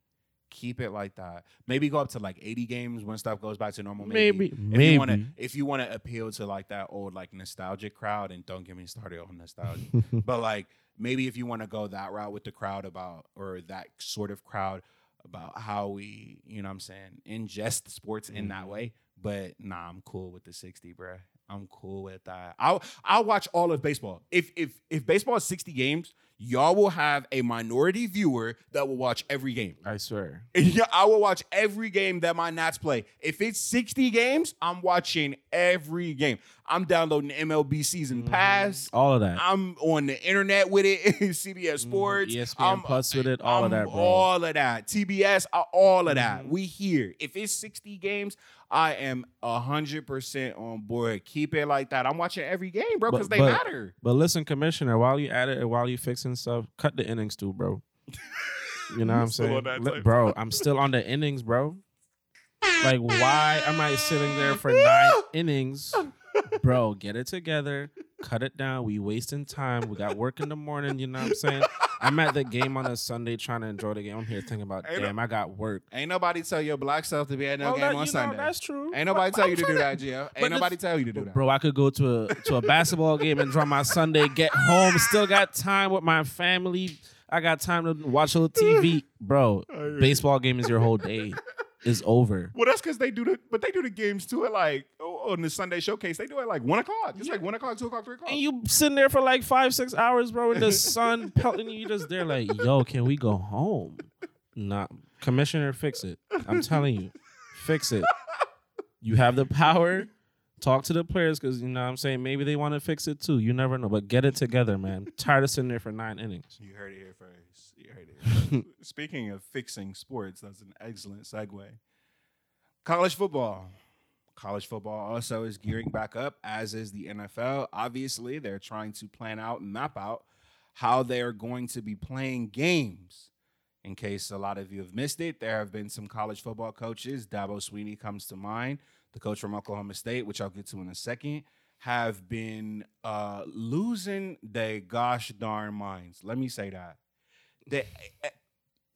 Keep it like that. Maybe go up to like 80 games when stuff goes back to normal. Maybe. Maybe, If you want to, if you want to appeal to like that old like nostalgic crowd, and don't get me started on nostalgia, but like maybe if you want to go that route with the crowd about or that sort of crowd about how we, you know what I'm saying, ingest sports in that Mhm. way. But nah, I'm cool with the 60, bruh. I'm cool with that. I'll I'll watch all of baseball. If if if baseball is 60 games, y'all will have a minority viewer that will watch every game. I swear. I will watch every game that my Nats play. If it's 60 games, I'm watching every game. I'm downloading MLB season Mhm. pass. All of that. I'm on the internet with it, CBS Sports, ESPN I'm, Plus with it, all of I'm that, bro. All of that. TBS, uh, all of that. Mhm. We here. If it's 60 games, I am 100% on board. Keep it like that. I'm watching every game, bro, because they but- matter. But listen, Commissioner, while you at it and while you fixing stuff, cut the innings too, bro. You know what I'm saying? on that Li- type bro, I'm still on the innings, bro. Like, why am I sitting there for nine innings? Bro, get it together. Cut it down. We wasting time. We got work in the morning. You know what I'm saying? I'm at the game on a Sunday trying to enjoy the game. I'm here thinking about, Ain't no- damn, I got work. Ain't nobody tell your black self to be at no game that- on you know, Sunday. that's true. Ain't nobody But- tell you to do that, Gio. Ain't nobody tell you to do that. Bro, I could go to a to a basketball game and draw my Sunday, get home, still got time with my family. I got time to watch a little TV. Bro, baseball game is your whole day. Is over. Well, that's because they do the, but they do the games too at like oh, Oh, on the Sunday showcase. They do it like one o'clock. It's like one o'clock, two o'clock, three o'clock. And you sitting there for like five, six hours, bro, in the sun pelting you. Just there like, yo, can we go home? Nah, commissioner, fix it. I'm telling you, fix it. You have the power. Talk to the players because you know what I'm saying maybe they want to fix it too. You never know, but get it together, man. tired of sitting there for nine innings. You heard it here first. You heard it. Here. Speaking of fixing sports, that's an excellent segue. College football. College football also is gearing back up, as is the NFL. Obviously, they're trying to plan out and map out how they are going to be playing games. In case a lot of you have missed it, there have been some college football coaches. Dabo Swinney comes to mind, the coach from Oklahoma State, which I'll get to in a second, have been uh, losing their gosh darn minds. Let me say that. They,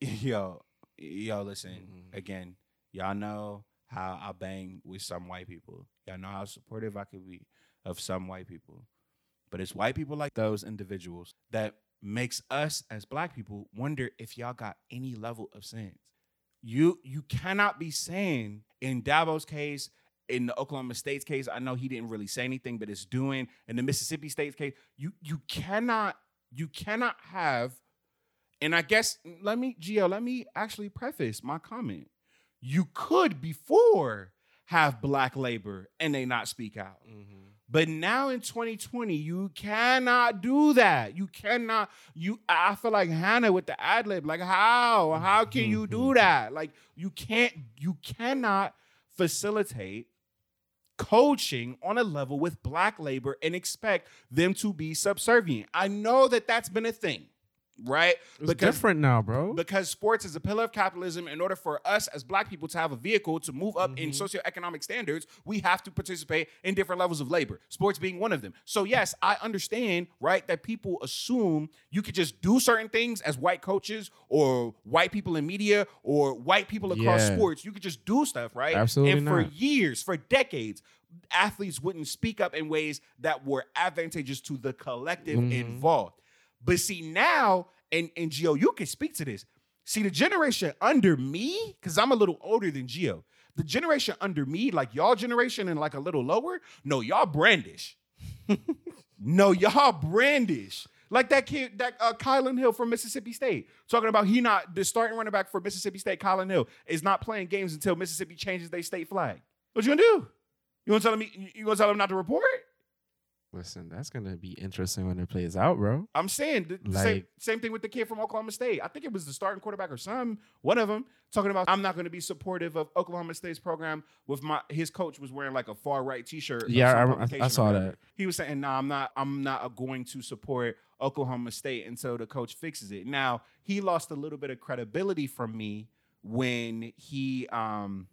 yo, yo, listen Mhm. again. Y'all know how I bang with some white people. Y'all know how supportive I could be of some white people. But it's white people like those individuals that makes us as black people wonder if y'all got any level of sense. You you cannot be saying in Dabo's case, in the Oklahoma State's case, I know he didn't really say anything, but it's doing in the Mississippi State's case, you you cannot you cannot have, and I guess let me Gio, let me actually preface my comment. You could before have black labor and they not speak out. Mm-hmm. But now in 2020, you cannot do that. You cannot. You. I feel like Hannah with the ad lib. Like how? How can you do mm-hmm. that? Like you can't. You cannot facilitate coaching on a level with black labor and expect them to be subservient. I know that that's been a thing, right? It's different now, bro. because sports is a pillar of capitalism. In order for us as black people to have a vehicle to move up in Mhm. socioeconomic standards, we have to participate in different levels of labor, sports being one of them. So, yes, I understand, right, that people assume you could just do certain things as white coaches or white people in media or white people across Yeah. sports. You could just do stuff, right? Absolutely And for years, for decades, athletes wouldn't speak up in ways that were advantageous to the collective Mhm. involved. But see now, and and Gio, you can speak to this. See the generation under me, because I'm a little older than Gio. The generation under me, like y'all generation and like a little lower, no, y'all brandish. no, y'all brandish. Like that kid, that uh, Kylin Hill from Mississippi State, talking about he not the starting running back for Mississippi State, Kylin Hill, is not playing games until Mississippi changes their state flag. What you gonna do? You gonna tell me? You gonna tell him not to report? Listen, that's gonna be interesting when it plays out, bro. I'm saying the same, Like- same thing with the kid from Oklahoma State. I think it was the starting quarterback or some one of them talking about I'm not going to be supportive of Oklahoma State's program. With my his coach was wearing like a far right T-shirt. Yeah, I- I- I saw that. He was saying, "Nah, I'm not. I'm not going to support Oklahoma State until the coach fixes it." Now he lost a little bit of credibility from me when he um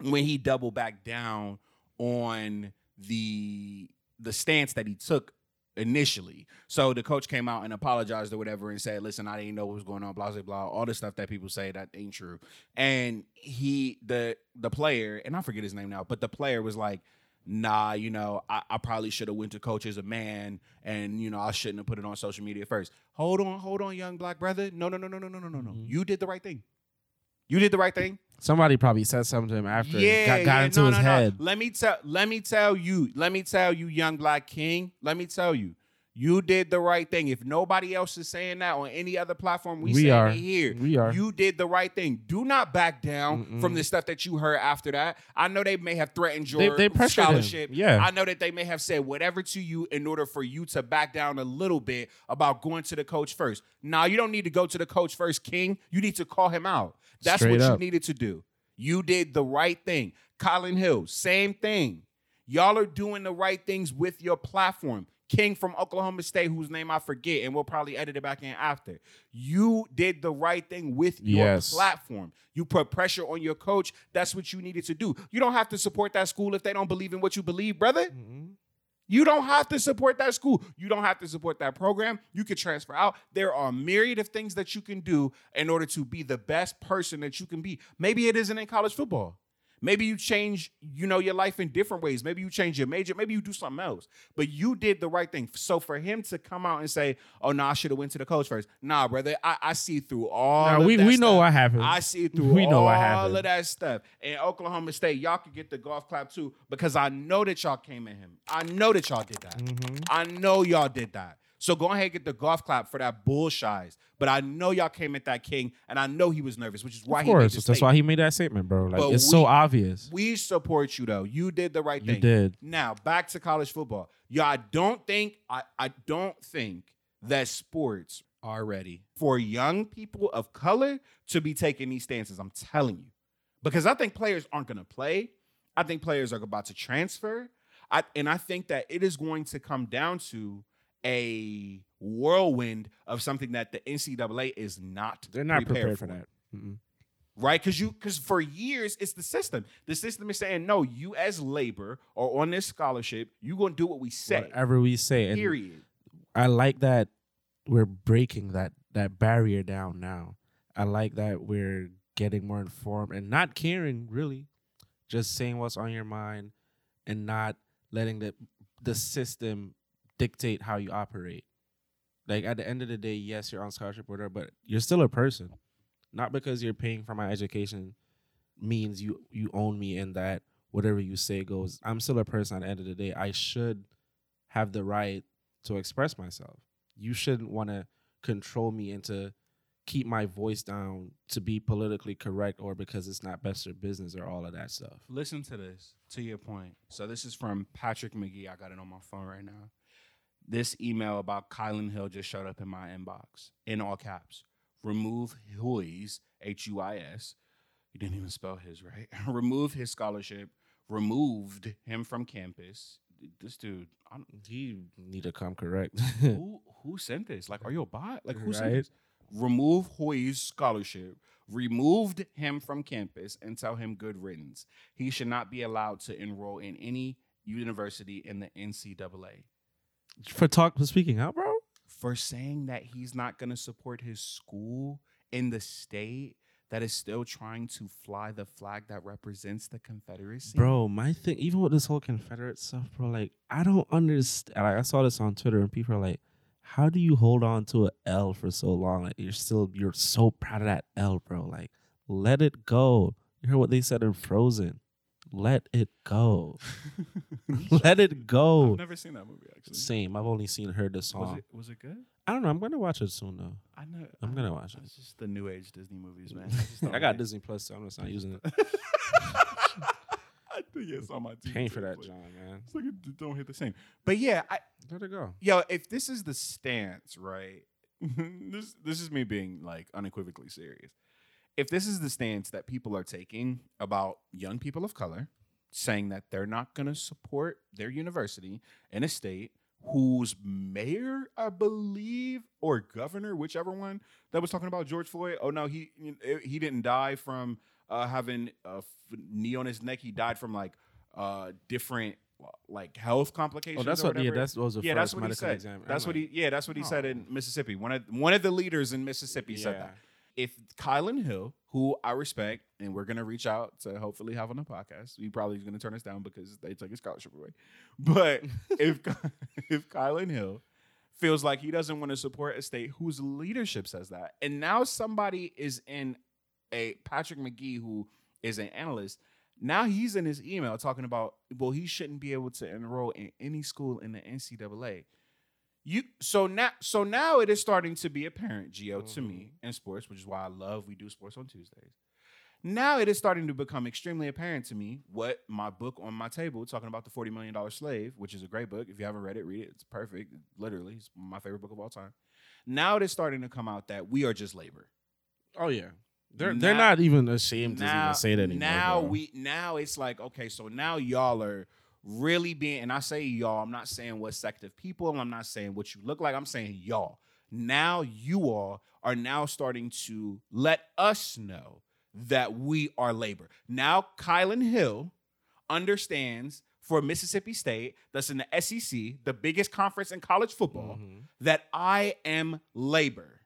when he doubled back down on the the stance that he took initially. So the coach came out and apologized or whatever and said, "Listen, I didn't know what was going on." Blah blah blah. All the stuff that people say that ain't true. And he the the player and I forget his name now, but the player was like. Nah, you know, I, I probably should have went to coach as a man, and you know, I shouldn't have put it on social media first. Hold on, hold on, young black brother. No, no, no, no, no, no, no, no, no. Mhm. You did the right thing. You did the right thing. Somebody probably said something to him after it got, got into no, his no, no. head. Let me tell let me tell you, let me tell you, young black king. Let me tell you, you did the right thing. If nobody else is saying that on any other platform, we, We are. it here. We are. You did the right thing. Do not back down Mm-mm. from the stuff that you heard after that. I know they may have threatened your they him. scholarship. Yeah. I know that they may have said whatever to you in order for you to back down a little bit about going to the coach first. Now you don't need to go to the coach first, King. You need to call him out. That's Straight what up. you needed to do. You did the right thing. Kylin Hill, same thing. Y'all are doing the right things with your platform. King from Oklahoma State, whose name I forget, and we'll probably edit it back in after. You did the right thing with your Yes. platform. You put pressure on your coach. That's what you needed to do. You don't have to support that school if they don't believe in what you believe, brother. Mhm. You don't have to support that school. You don't have to support that program. You can transfer out. There are myriad of things that you can do in order to be the best person that you can be. Maybe it isn't in college football. Maybe you change, you know, your life in different ways. Maybe you change your major. Maybe you do something else. But you did the right thing. So for him to come out and say, "Oh no, I should have went to the coach first. Nah, brother, I, I see through all. Nah, of we that we know stuff. what happened. I see through We know all what happened. of that stuff. And Oklahoma State, y'all could get the golf clap too because I know that y'all came at him. I know that y'all did that. Mhm. I know y'all did that. So go ahead and get the golf clap for that bullshit. But I know y'all came at that king, and I know he was nervous, which is why Of he made course, this that's why he made that statement, bro. Like But it's so obvious. We support you though. You did the right You thing. You did. Now back to college football. Y'all I don't think I, I don't think that sports are ready for young people of color to be taking these stances. I'm telling you. Because I think players aren't gonna play. I think players are about to transfer. I, and I think that it is going to come down to a whirlwind of something that the NCAA is not. They're not prepared, for that. Mm-mm. right? Because you because for years it's the system. The system is saying no. You as labor or on this scholarship, you gonna do what we say. Whatever we say, and Period. I like that we're breaking that that barrier down now. I like that we're getting more informed and not caring really, just saying what's on your mind and not letting the the system dictate how you operate. Like at the end of the day, yes, you're on scholarship order, but you're still a person. Not because you're paying for my education means you you own me in that whatever you say goes. I'm still a person at the end of the day. I should have the right to express myself. You shouldn't want to control me into keep my voice down to be politically correct or because it's not best for business or all of that stuff. Listen to this, to your point. So this is from Patrick McGee. I got it on my phone right now. This email about Kylin Hill just showed up in my inbox in all caps. Remove Huis, H U I S. You didn't even spell his right. Remove his scholarship. Removed him from campus. This dude, I don't, He need to come correct. who who sent this? Like, are you a bot? Like, who sent this? Remove Hoy's scholarship, removed him from campus, and tell him good riddance. He should not be allowed to enroll in any university in the NCAA. For talk for speaking out, bro. For saying that he's not going to support his school in the state that is still trying to fly the flag that represents the Confederacy. Bro, my thing, even with this whole Confederate stuff, bro, like I don't understand. Like I saw this on Twitter, and people are like, "How do you hold on to an L for so long? Like you're still, you're so proud of that L, bro. Like let it go. You heard what they said in Frozen? Let it go. let it go. I've never seen that movie actually. Same. I've only seen heard the Was song. it was it good? I don't know. I'm gonna watch it soon though. I know. I'm I- gonna watch it. It's just the new age Disney movies, man. I, I got Disney Plus, so I'm just not using it. I think it's on my TV. Paying for that, like- John, man. It's like it don't hit the same. But yeah, I, Let it go. yo, if this is the stance, right? this this is me being like unequivocally serious. If this is the stance that people are taking about young people of color, saying that they're not going to support their university in a state whose mayor, I believe, or governor, whichever one that was talking about George Floyd. Oh no, he he didn't die from uh, having a f- knee on his neck. He died from like uh, different like health complications. Oh, that's what. Yeah, that's what was the yeah, first that's what he said. exam. That's I'm what like, he. Yeah, that's what he said in oh. Mississippi. One of one of the leaders in Mississippi said that. If Kylin Hill, who I respect, and we're gonna reach out to hopefully have on the podcast, he probably is gonna turn us down because they took his scholarship away. But if if Kylin Hill feels like he doesn't want to support a state whose leadership says that, and now somebody is in a Patrick McGee who is an analyst. Now he's in his email talking about well he shouldn't be able to enroll in any school in the NCAA. You so now so now it is starting to be apparent, Gio, to me mm-hmm. in sports, which is why I love we do sports on Tuesdays. Now it is starting to become extremely apparent to me what my book on my table talking about the forty million dollar slave, which is a great book. If you haven't read it, read it. It's perfect. Literally, it's my favorite book of all time. Now it is starting to come out that we are just labor. Oh yeah, they're Now- they're not even ashamed to even say that anymore. Now bro. we now it's like okay, so now y'all are really being, and I say y'all. I'm not saying what sect of people. I'm not saying what you look like. I'm saying y'all. Now you all are now starting to let us know that we are labor. Now Kylin Hill understands for Mississippi State, that's in the SEC, the biggest conference in college football, Mhm. that I am labor,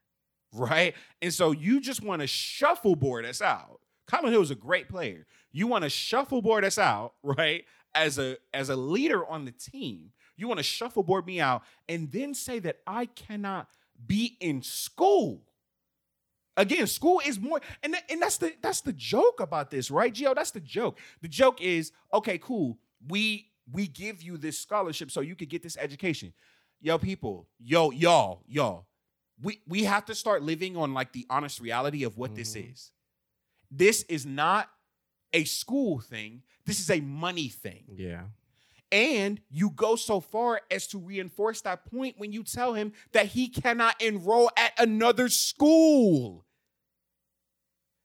right? And so you just want to shuffleboard us out. Kylin Hill is a great player. You want to shuffleboard us out, right? As a as a leader on the team, you want to shuffleboard me out and then say that I cannot be in school. Again, school is more, and, th- and that's the that's the joke about this, right, Gio? That's the joke. The joke is, okay, cool. We we give you this scholarship so you could get this education. Yo, people, yo, y'all, y'all. We we have to start living on like the honest reality of what this Mhm. is. This is not a school thing. This is a money thing. yeah, And you go so far as to reinforce that point when you tell him that he cannot enroll at another school.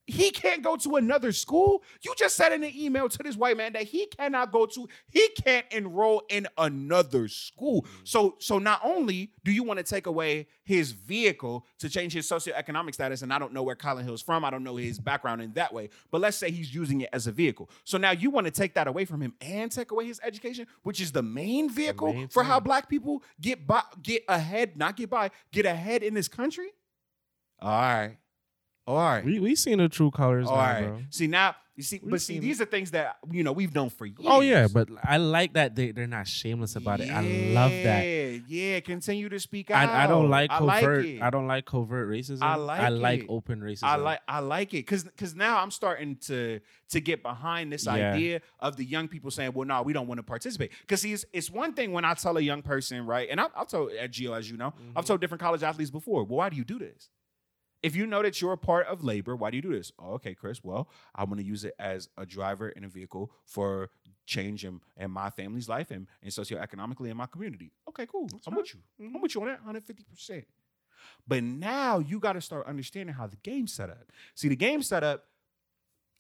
He can't go to another school. You just said in an email to this white man that he cannot go to, he can't enroll in another school. Mm-hmm. So, so not only do you want to take away his vehicle to change his socioeconomic status, and I don't know where Kylin Hill's from, I don't know his background in that way, but let's say he's using it as a vehicle. So now you want to take that away from him and take away his education, which is the main vehicle main for how black people get by, get ahead, not get by, get ahead in this country. All right. All right. we we seen the true colors All now, right. bro. See now, You see, We've but see, these are things that you know we've known for years. Oh yeah, but I like that they they're not shameless about it. I love that. Yeah, yeah. Continue to speak out. I, I don't like I covert. I don't like covert racism. I like I like it. open racism. I like I like it because because now I'm starting to to get behind this Yeah. idea of the young people saying, well, no, we don't want to participate. Because see, it's, it's one thing when I tell a young person, right, and I, I've told at Gio, as you know, I've Mhm. told different college athletes before, well, why do you do this? If you know that you're a part of labor, why do you do this? Oh, okay, Chris. Well, I want to use it as a driver in a vehicle for change in, in my family's life and, and socioeconomically in my community. Okay, cool. I'm with you. I'm mm-hmm. with you on that 150%. But now you got to start understanding how the game's set up. See, the game set up,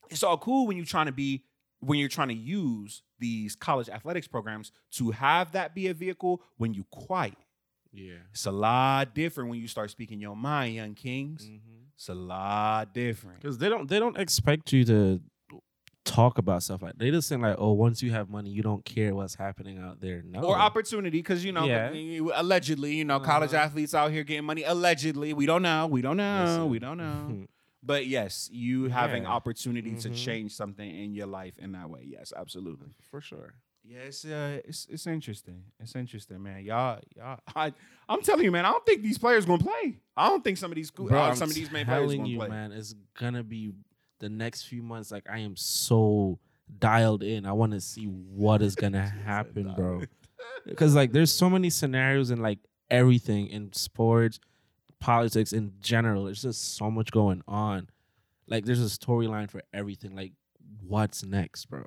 it's all cool when you're trying to be, when you're trying to use these college athletics programs to have that be a vehicle when you quiet. Yeah. It's a lot different when you start speaking your mind, young kings. It's a lot different. Because they don't they don't expect you to talk about stuff like they just saying like oh once you have money you don't care what's happening out there no Or opportunity, because you know, Yeah. allegedly, you know, college Uh-huh. athletes out here getting money. Allegedly, we don't know, we don't know, Listen. we don't know. But yes, you having Yeah. opportunity to Mhm. change something in your life in that way. Yes, absolutely. for sure Yeah, it's uh, it's it's interesting. It's interesting, man. Y'all, y'all. I, I'm telling you, man. I don't think these players gonna play. I don't think some of these Bro, uh, I'm some of these main players telling gonna you play. man it's gonna be the next few months like I am so dialed in I want to see what is gonna happen bro because like there's so many scenarios in like everything in sports politics in general there's just so much going on like there's a storyline for everything like what's next bro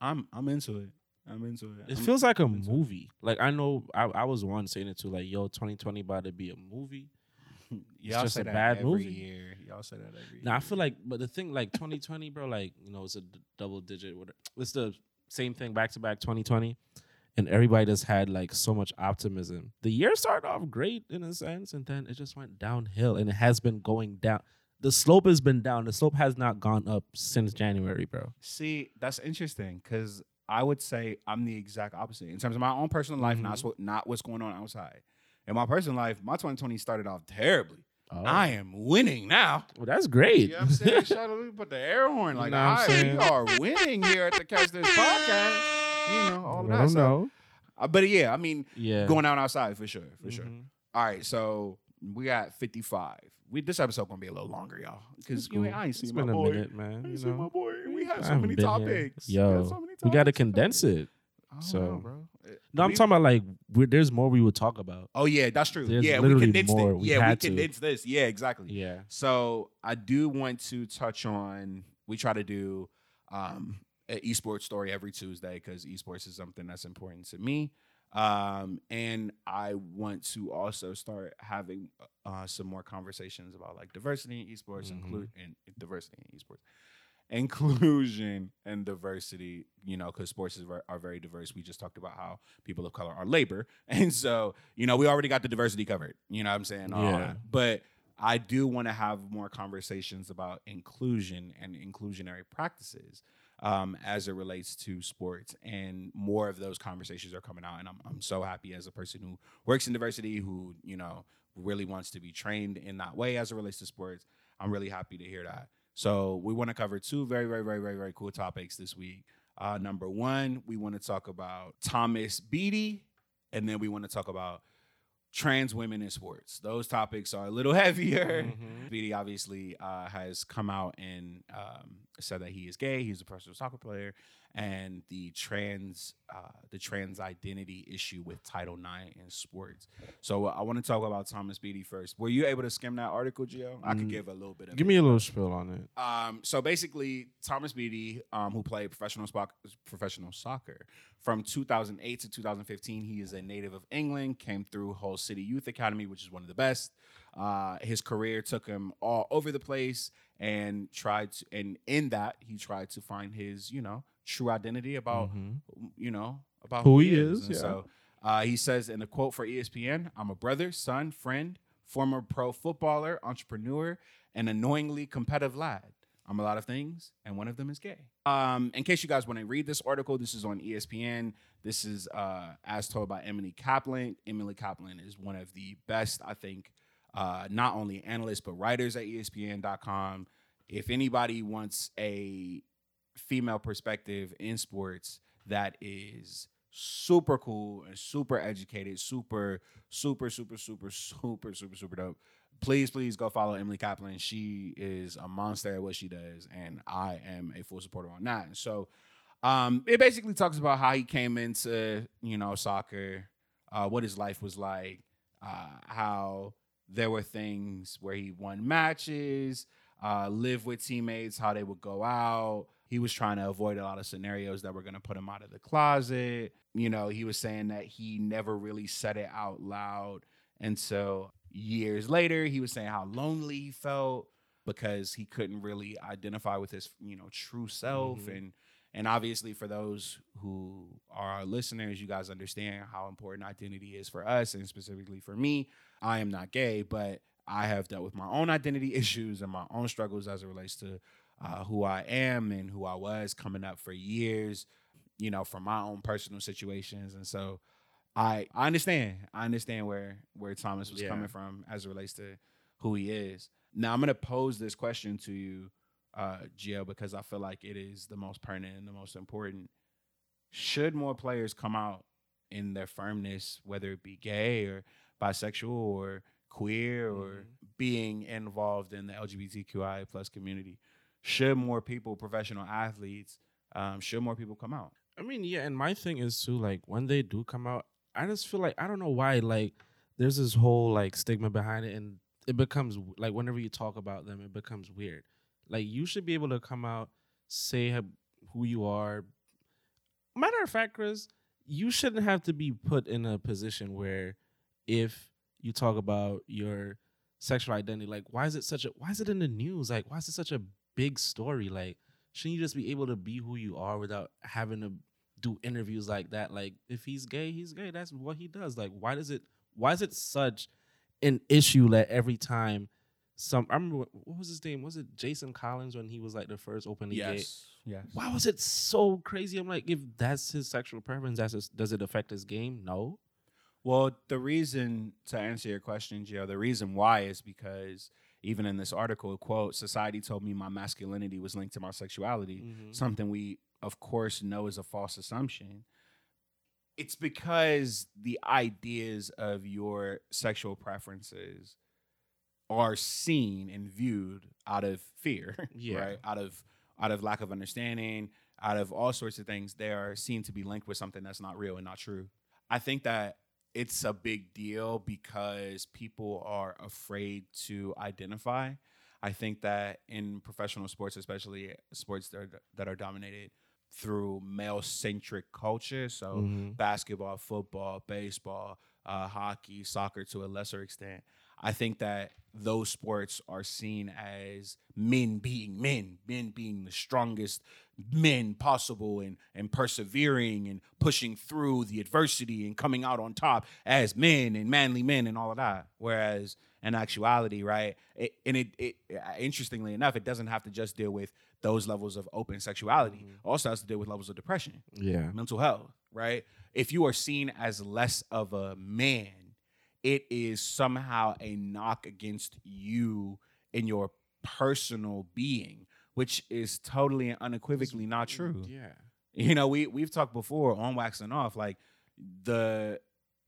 I'm I'm into it. I'm into it. it I'm- feels like a movie like i know I, I was one saying it too like yo 2020 about to be a movie Y'all just say a that bad every movie. year. Y'all say that every. Now I feel like, but the thing, like 2020, bro, like you know, it's a d- double digit. Whatever. It's the same thing back to back 2020, and everybody just had like so much optimism. The year started off great in a sense, and then it just went downhill, and it has been going down. The slope has been down. The slope has not gone up since January, bro. See, that's interesting because I would say I'm the exact opposite in terms of my own personal life, not Mhm. what not what's going on outside. In my personal life, my 2020 started off terribly. Oh. I am winning now. well, that's great. You know what I'm saying? Shout out, let me put the air horn You like, know I'm all right, we are winning here at the Catch This podcast. You know, all I that. don't So, know. uh, but yeah, I mean, Yeah, going out outside for sure, for sure. Mhm. All right, so we got 55. We this episode gonna be a little longer, y'all, because It's you ain't, cool. I ain't It's seen my a boy. minute, I man. ain't You seen my boy. We had I so many topics. Yo, we, had so many we got to condense it. I don't So- know, bro. No, I'm we- talking about like we there's more we would talk about. Oh yeah, that's true. There's yeah, we literally condensed more. it. We yeah, we had to. this. Yeah, exactly. Yeah. So I do want to touch on. We try to do um, an esports story every Tuesday because esports is something that's important to me. Um, and I want to also start having uh, some more conversations about like diversity in esports, Mhm. include and diversity in esports, inclusion and diversity. You know, because sports is ver- are very diverse. We just talked about how people of color are labor, and so you know we already got the diversity covered. You know what I'm saying? Yeah. that. But I do want to have more conversations about inclusion and inclusionary practices um, as it relates to sports, and more of those conversations are coming out. And I'm I'm so happy as a person who works in diversity, who you know really wants to be trained in that way as it relates to sports. I'm really happy to hear that. So we want to cover two very very very very very cool topics this week. Uh, number one, we want to talk about Thomas Beattie, and then we want to talk about trans women in sports. Those topics are a little heavier. Beattie obviously uh, has come out and um, said that he is gay. He's a professional soccer player, and the trans uh, the trans identity issue with Title IX in sports. So uh, I want to talk about Thomas Beattie first. Were you able to skim that article, Gio? I could Mm, give a little bit of Give it. me a little spill on it. Um, so basically, Thomas Beattie, um, who played professional professional soccer from 2008 to 2015, he is a native of England. Came through Hull City Youth Academy, which is one of the best. Uh, his career took him all over the place, and tried to, and in that he tried to find his, you know, true identity about, Mhm. you know, about Who he is, And yeah. So uh, he says in a quote for ESPN, "I'm a brother, son, friend, former pro footballer, entrepreneur, and annoyingly competitive lad. I'm a lot of things, and one of them is gay. Um, in case you guys want to read this article, this is on ESPN. This is uh, as told by Emily Kaplan. Emily Kaplan is one of the best, I think, uh, not only analysts but writers at ESPN.com. If anybody wants a female perspective in sports that is super cool and super educated, super, super, super, super, super, super, super dope. Please, please go follow Emily Kaplan. She is a monster at what she does, and I am a full supporter on that. And so, um, it basically talks about how he came into you know soccer, uh, what his life was like, uh, how there were things where he won matches, uh, live with teammates, how they would go out. He was trying to avoid a lot of scenarios that were going to put him out of the closet. You know, he was saying that he never really said it out loud. And so years later, he was saying how lonely he felt because he couldn't really identify with his, you know, true self. Mhm. And and obviously for those who are our listeners, you guys understand how important identity is for us and specifically for me. I am not gay, but I have dealt with my own identity issues and my own struggles as it relates to uh, who I am and who I was coming up for years, you know, from my own personal situations. And so I I understand. I understand where where Thomas was Yeah. coming from as it relates to who he is. Now I'm gonna pose this question to you, uh, Gio, because I feel like it is the most pertinent and the most important. Should more players come out in their firmness, whether it be gay or bisexual or queer or Mhm. being involved in the LGBTQI plus community? Should more people, professional athletes, um, should more people come out? I mean, yeah, and my thing is too, like when they do come out, I just feel like I don't know why, like there's this whole like stigma behind it, and it becomes like whenever you talk about them, it becomes weird. Like you should be able to come out, say who you are. Matter of fact, Chris, you shouldn't have to be put in a position where if you talk about your sexual identity, like why is it such a why is it in the news? Like why is it such a big story? Like shouldn't you just be able to be who you are without having to do interviews like that? Like if he's gay, he's gay. That's what he does. Like why does it why is it such an issue that every time some I remember what, what was his name? Was it Jason Collins when he was like the first openly gay? yes. Yes. Why was it so crazy? I'm like, if that's his sexual preference, that's his, does it affect his game? No. Well, the reason to answer your question, Gio, the reason why is because even in this article, quote, society told me my masculinity was linked to my sexuality, Mhm. something we, of course, know is a false assumption. It's because the ideas of your sexual preferences are seen and viewed out of fear, Yeah. right? Out of out of lack of understanding, out of all sorts of things, they are seen to be linked with something that's not real and not true. I think that it's a big deal because people are afraid to identify. I think that in professional sports, especially sports that are, that are dominated through male centric culture, so Mhm. basketball, football, baseball, uh, hockey, soccer to a lesser extent. I think that those sports are seen as men being men, men being the strongest men possible and, and persevering and pushing through the adversity and coming out on top as men and manly men and all of that. Whereas in actuality, right, it, and it, it interestingly enough, it doesn't have to just deal with those levels of open sexuality. Mhm. It also has to deal with levels of depression Yeah. mental health, right? If you are seen as less of a man, it is somehow a knock against you in your personal being, which is totally and unequivocally not true. Yeah. You know, we we've talked before on wax and off, like the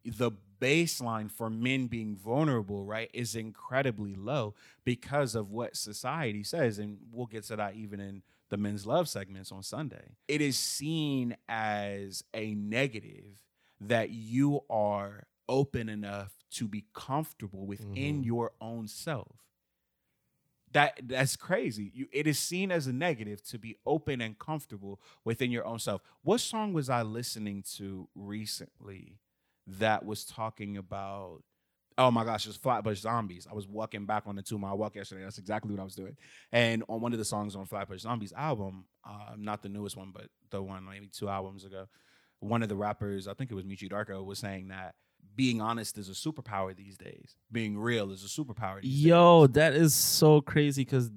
the baseline for men being vulnerable, right, is incredibly low because of what society says, and we'll get to that even in the men's love segments on Sunday. It is seen as a negative that you are open enough to be comfortable within Mhm. your own self that that's crazy. You, it is seen as a negative to be open and comfortable within your own self. What song was I listening to recently that was talking about? Oh my gosh, it's Flatbush Zombies. I was walking back on the two mile walk yesterday. That's exactly what I was doing. And on one of the songs on Flatbush Zombies album, uh, not the newest one, but the one maybe two albums ago, one of the rappers, I think it was Meechy Darko, was saying that being honest is a superpower these days. Being real is a superpower. These Yo, days. that is so crazy because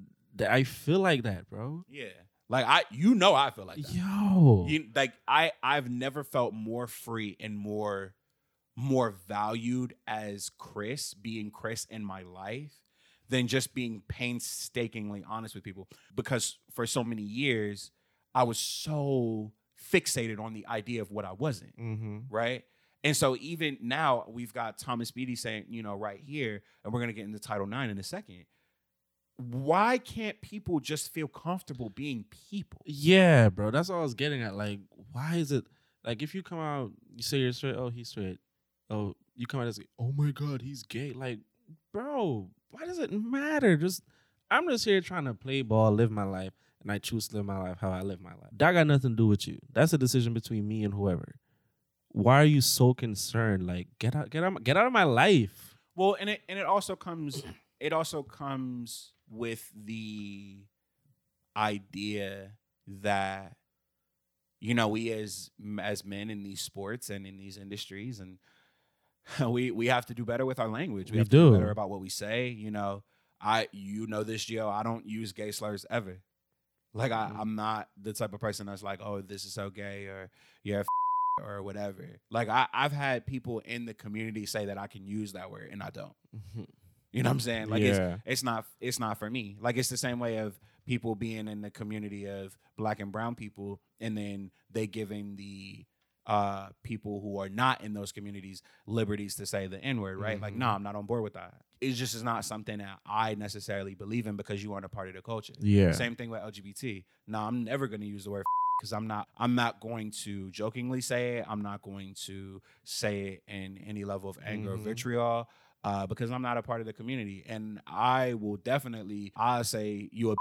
I feel like that, bro. Yeah. Like I you know I feel like that. Yo. You, like I I've never felt more free and more more valued as Chris, being Chris in my life than just being painstakingly honest with people because for so many years I was so fixated on the idea of what I wasn't, Mm-hmm. right? And so even now we've got Thomas Beattie saying, you know, right here, and we're gonna get into Title IX in a second. Why can't people just feel comfortable being people? Yeah, bro. That's all I was getting at. Like, why is it like if you come out, you say you're straight, oh, he's straight. Oh, you come out say, oh my god, he's gay. Like, bro, why does it matter? Just I'm just here trying to play ball, live my life, and I choose to live my life how I live my life. That got nothing to do with you. That's a decision between me and whoever. Why are you so concerned? Like, get out, get out, get out of my life. Well, and it and it also comes it also comes with the idea that you know we as as men in these sports and in these industries and we we have to do better with our language. We, We have to do do. better about what we say. You know, I you know this, Gio. I don't use gay slurs ever. Like I, Mhm. I'm not the type of person that's like, oh, this is so gay or yeah, or whatever. Like I, I've had people in the community say that I can use that word and I don't. You know what I'm saying? Like it's yeah. it's not it's not for me. Like it's the same way of people being in the community of black and brown people and then they giving the uh people who are not in those communities liberties to say the n-word right like Mhm. no i'm not on board with that it just is not something that i necessarily believe in because you aren't a part of the culture yeah. same thing with lgbt no i'm never going to use the word because i'm not i'm not going to jokingly say it i'm not going to say it in any level of anger or Mhm. vitriol uh, because i'm not a part of the community and i will definitely i say you a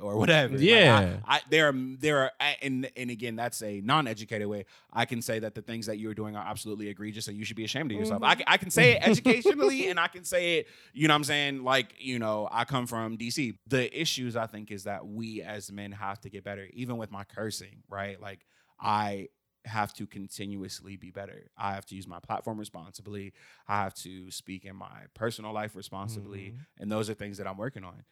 or whatever. Like, I- Yeah. I, there are there are and and again that's a non-educated way. I can say that the things that you're doing are absolutely egregious and you should be ashamed of yourself. I, can, I can say it educationally and i can say it you know what i'm saying? Like you know i come from dc the issues i think is that we as men have to get better. Even with my cursing right? Like i have to continuously be better. I have to use my platform responsibly. I have to speak in my personal life responsibly. Mhm. and those are things that i'm working on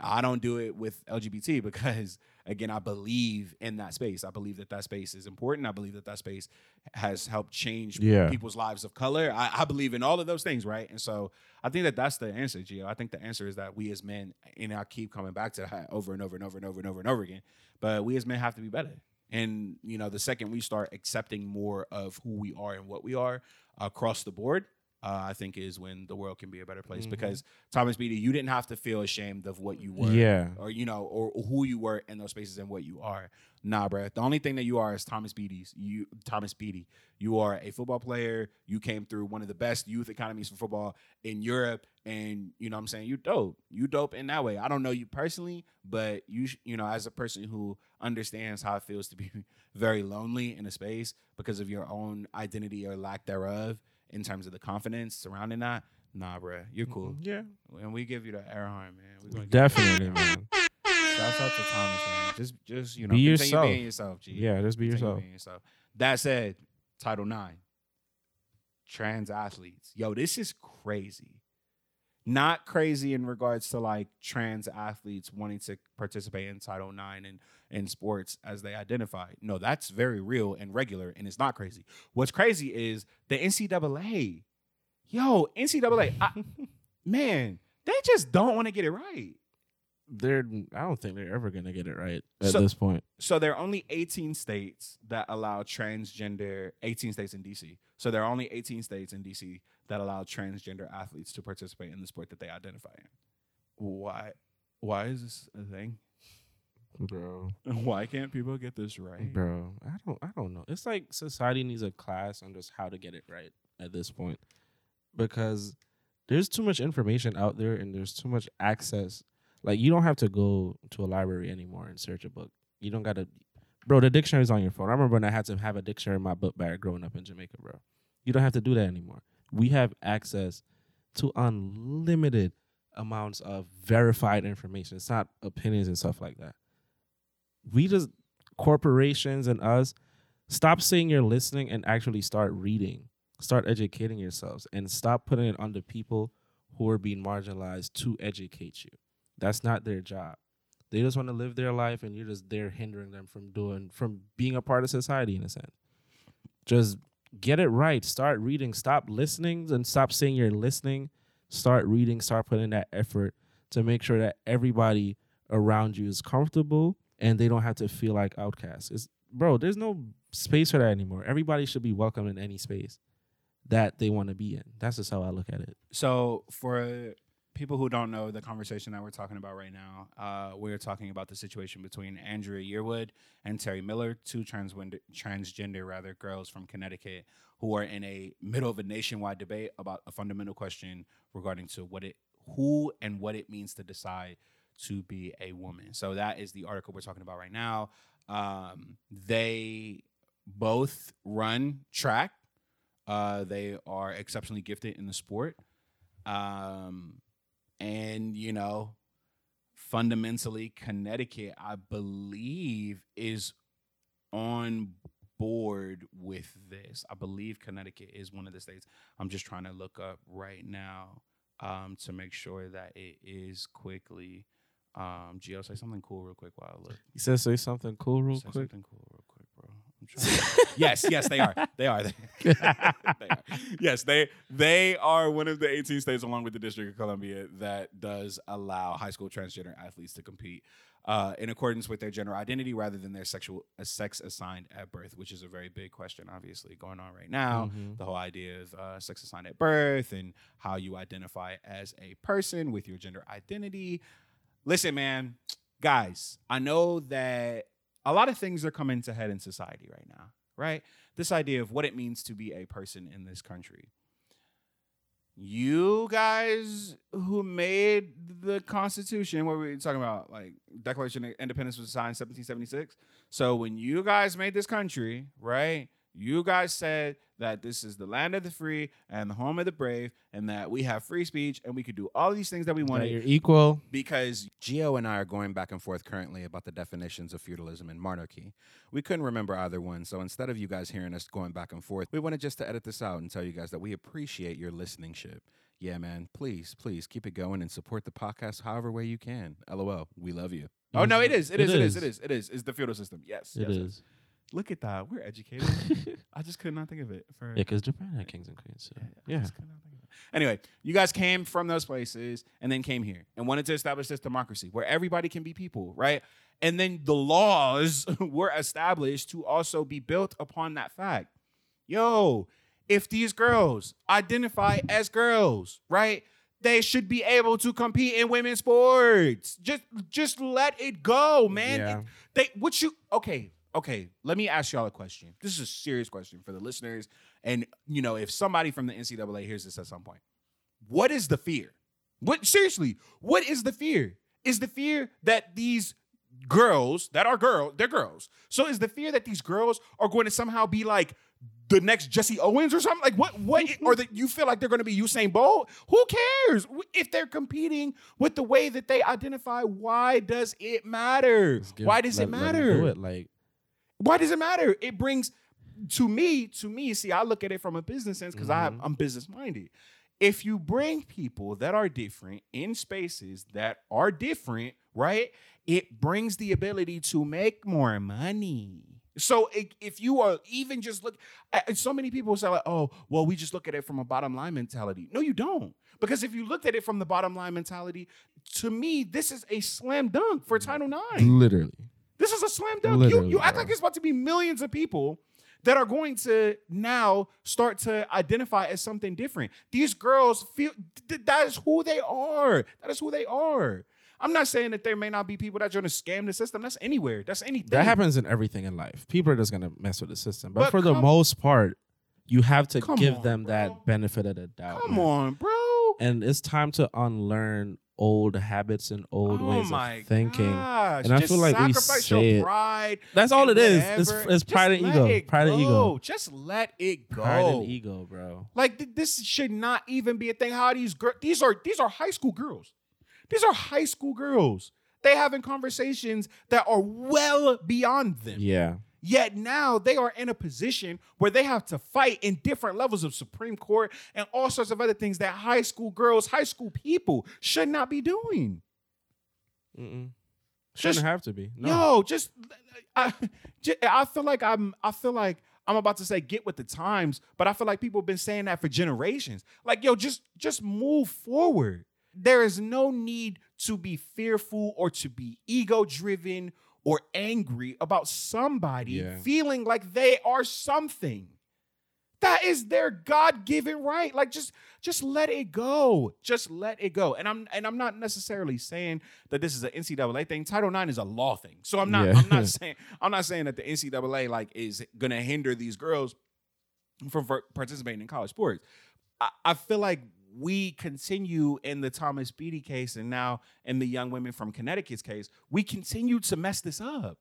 I don't do it with LGBT because again, I believe in that space. I believe that that space is important. I believe that that space has helped change Yeah. people's lives of color. I, I believe in all of those things, right? And so I think that that's the answer, Gio. I think the answer is that we as men, and I keep coming back to that over and over and over and over and over and over again, but we as men have to be better. And you know, the second we start accepting more of who we are and what we are across the board, uh, I think is when the world can be a better place. Mhm. Because Thomas Beattie, you didn't have to feel ashamed of what you were, Yeah. or you know, or, who you were in those spaces and what you are. Nah, bruh. The only thing that you are is Thomas Beattie's. You, Thomas Beattie. You are a football player. You came through one of the best youth economies for football in Europe, and you know, what I'm saying you dope. You dope in that way. I don't know you personally, but you, sh- you know, as a person who understands how it feels to be very lonely in a space because of your own identity or lack thereof in terms of the confidence surrounding that. Nah, bruh, you're cool. Mm-hmm. Yeah. And we give you the air horn, man. We gonna give Definitely, man. Shouts out to Thomas, man. Just, just you know, Be yourself. being yourself. G. Yeah, just be Continue yourself. being yourself. That said, Title IX, trans athletes. Yo, this is crazy. Not crazy in regards to like trans athletes wanting to participate in Title IX and in sports as they identify. No, that's very real and regular, and it's not crazy. What's crazy is the NCAA. Yo, NCAA, I, man, they just don't want to get it right. They're I don't think they're ever gonna get it right at So- this point. so there are only 18 states that allow transgender 18 states in DC. So there are only 18 states in DC that allow transgender athletes to participate in the sport that they identify in. Why why is this a thing? Bro. Why can't people get this right? Bro, I don't I don't know. It's like society needs a class on just how to get it right at this point. Because there's too much information out there and there's too much access. Like you don't have to go to a library anymore and search a book. You don't gotta Bro, the dictionary's on your phone. I remember when I had to have a dictionary in my book bag growing up in Jamaica, bro. You don't have to do that anymore. We have access to unlimited amounts of verified information. It's not opinions and stuff like that. We just corporations and us stop saying you're listening and actually start reading start educating yourselves and stop putting it on the people who are being marginalized to educate you that's not their job they just want to live their life and you're just there hindering them from doing from being a part of society in a sense just get it right start reading stop listening and stop saying you're listening start reading start putting that effort to make sure that everybody around you is comfortable and they don't have to feel like outcasts. It's bro, there's no space for that anymore. Everybody should be welcome in any space that they want to be in. That's just how I look at it. So for people who don't know the conversation that we're talking about right now, uh, we're talking about the situation between Andraya Yearwood and Terry Miller, two transgender, transgender rather girls from Connecticut, who are in a middle of a nationwide debate about a fundamental question regarding to what it, who and what it means to decide to be a woman. So that is the article we're talking about right now. Um, they both run track. Uh, they are exceptionally gifted in the sport. Um, and, you know, fundamentally, Connecticut, I believe, is on board with this. I believe Connecticut is one of the states. I'm just trying to look up right now um, to make sure that it is quickly. Um, Gio, say something cool real quick while I look. You said say something cool real Say quick. something cool real quick, bro. I'm trying. Yes, yes, they are. They are. they are. Yes, they they are one of the 18 states, along with the District of Columbia, that does allow high school transgender athletes to compete uh, in accordance with their gender identity rather than their sexual uh, sex assigned at birth, which is a very big question, obviously, going on right now. Mhm. The whole idea of uh, sex assigned at birth and how you identify as a person with your gender identity. Listen, man, guys, I know that a lot of things are coming to head in society right now, right? This idea of what it means to be a person in this country. You guys who made the Constitution, what were we talking about? Like Declaration of Independence was signed 1776. So when you guys made this country, right? You guys said that this is the land of the free and the home of the brave, and that we have free speech and we could do all these things that we That wanted you're equal. because Gio and I are going back and forth currently about the definitions of feudalism and monarchy. We couldn't remember either one, so instead of you guys hearing us going back and forth, we wanted just to edit this out and tell you guys that we appreciate your listening ship. Yeah, man, please, please keep it going and support the podcast however way you can. LOL, we love you. Oh no, it is, it It is, it is, is. it is, it is. It's the feudal system. Yes, It yes, is. Look at that, we're educated. I just could not think of it for Yeah, because Japan had kings and queens. So. Yeah. just could not think of it. Anyway, you guys came from those places and then came here and wanted to establish this democracy where everybody can be people, right? And then the laws were established to also be built upon that fact. Yo, if these girls identify as girls, right? They should be able to compete in women's sports. Just just let it go, man. Yeah. It- they what you okay, okay. Let me ask y'all a question. This is a serious question for the listeners. And you know, if somebody from the NCAA hears this at some point, what is the fear? What seriously, what is the fear? Is the fear that these girls that are girls, they're girls. So is the fear that these girls are going to somehow be like the next Jesse Owens or something? Like what what or that you feel like they're going to be Usain Bolt? Who cares? If they're competing with the way that they identify, why does it matter? Give- Why does let- it matter? do it. Like why does it matter? It brings to me, to me, see, I look at it from a business sense because Mhm. I'm business minded. If you bring people that are different in spaces that are different, right? It brings the ability to make more money. So if you are even just look, so many people say like, "Oh, well, we just look at it from a bottom line mentality." No, you don't, because if you looked at it from the bottom line mentality, to me, this is a slam dunk for Title IX. literally. This is a slam dunk. You, Literally, you act bro. like it's about to be millions of people that are going to now start to identify as something different. These girls feel th- that is who they are. That is who they are. I'm not saying that there may not be people that are going to scam the system. That's anywhere. That's anything. That happens in everything in life. People are just gonna mess with the system. But, But for the most part, you have to give on, them bro. that benefit of the doubt. Come man. on, bro. And it's time to unlearn old habits and old oh ways of thinking. gosh. And I Just feel like we say your it. That's all it is. It's, it's pride and ego. it Pride and ego. Just let it go. Pride and ego, bro. Like th- this should not even be a thing. How these girls? These are these are high school girls. These are high school girls. They having conversations that are well beyond them. Yeah. Yet now they are in a position where they have to fight in different levels of Supreme Court and all sorts of other things that high school girls, high school people should not be doing. Mm-mm. Shouldn't have to be. No. Yo, just I feel like I'm I feel like I'm about to say get with the times, but I feel like people have been saying that for generations. Like, yo, just just move forward. There is no need to be fearful or to be ego driven or angry about somebody Yeah. feeling like they are something. That is their God-given right. Like just just let it go. Just let it go. And I'm and I'm not necessarily saying that this is an NCAA thing. Title IX is a law thing. So I'm not Yeah. I'm not saying I'm not saying that the NCAA like is gonna hinder these girls from participating in college sports. I, I feel like we continue in the Thomas Beattie case and now in the young women from Connecticut's case, we continue to mess this up.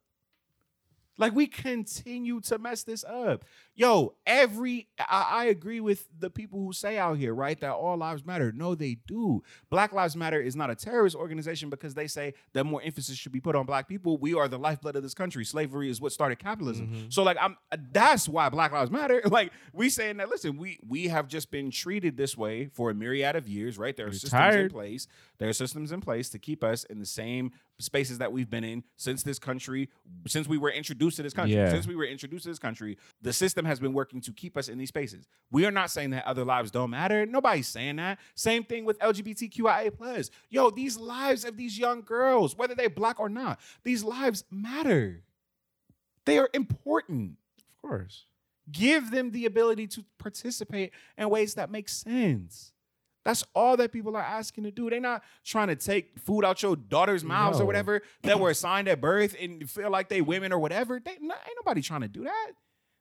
Like we continue to mess this up. Yo, every I, I agree with the people who say out here, right, that all lives matter. No, they do. Black Lives Matter is not a terrorist organization because they say that more emphasis should be put on black people. We are the lifeblood of this country. Slavery is what started capitalism. Mhm. So like I'm that's why Black Lives Matter. Like we saying that listen, we we have just been treated this way for a myriad of years, right? There are We're systems in place. There are systems in place to keep us in the same spaces that we've been in since this country, since we were introduced to this country. Yeah. Since we were introduced to this country, the system has been working to keep us in these spaces. We are not saying that other lives don't matter. Nobody's saying that. Same thing with LGBTQIA plus. Yo, these lives of these young girls, whether they're black or not, these lives matter. They are important Of course. give them the ability to participate in ways that make sense. That's all that people are asking to do. They're not trying to take food out your daughter's mouths or whatever that were assigned at birth and feel like they women or whatever. They, no, ain't nobody trying to do that.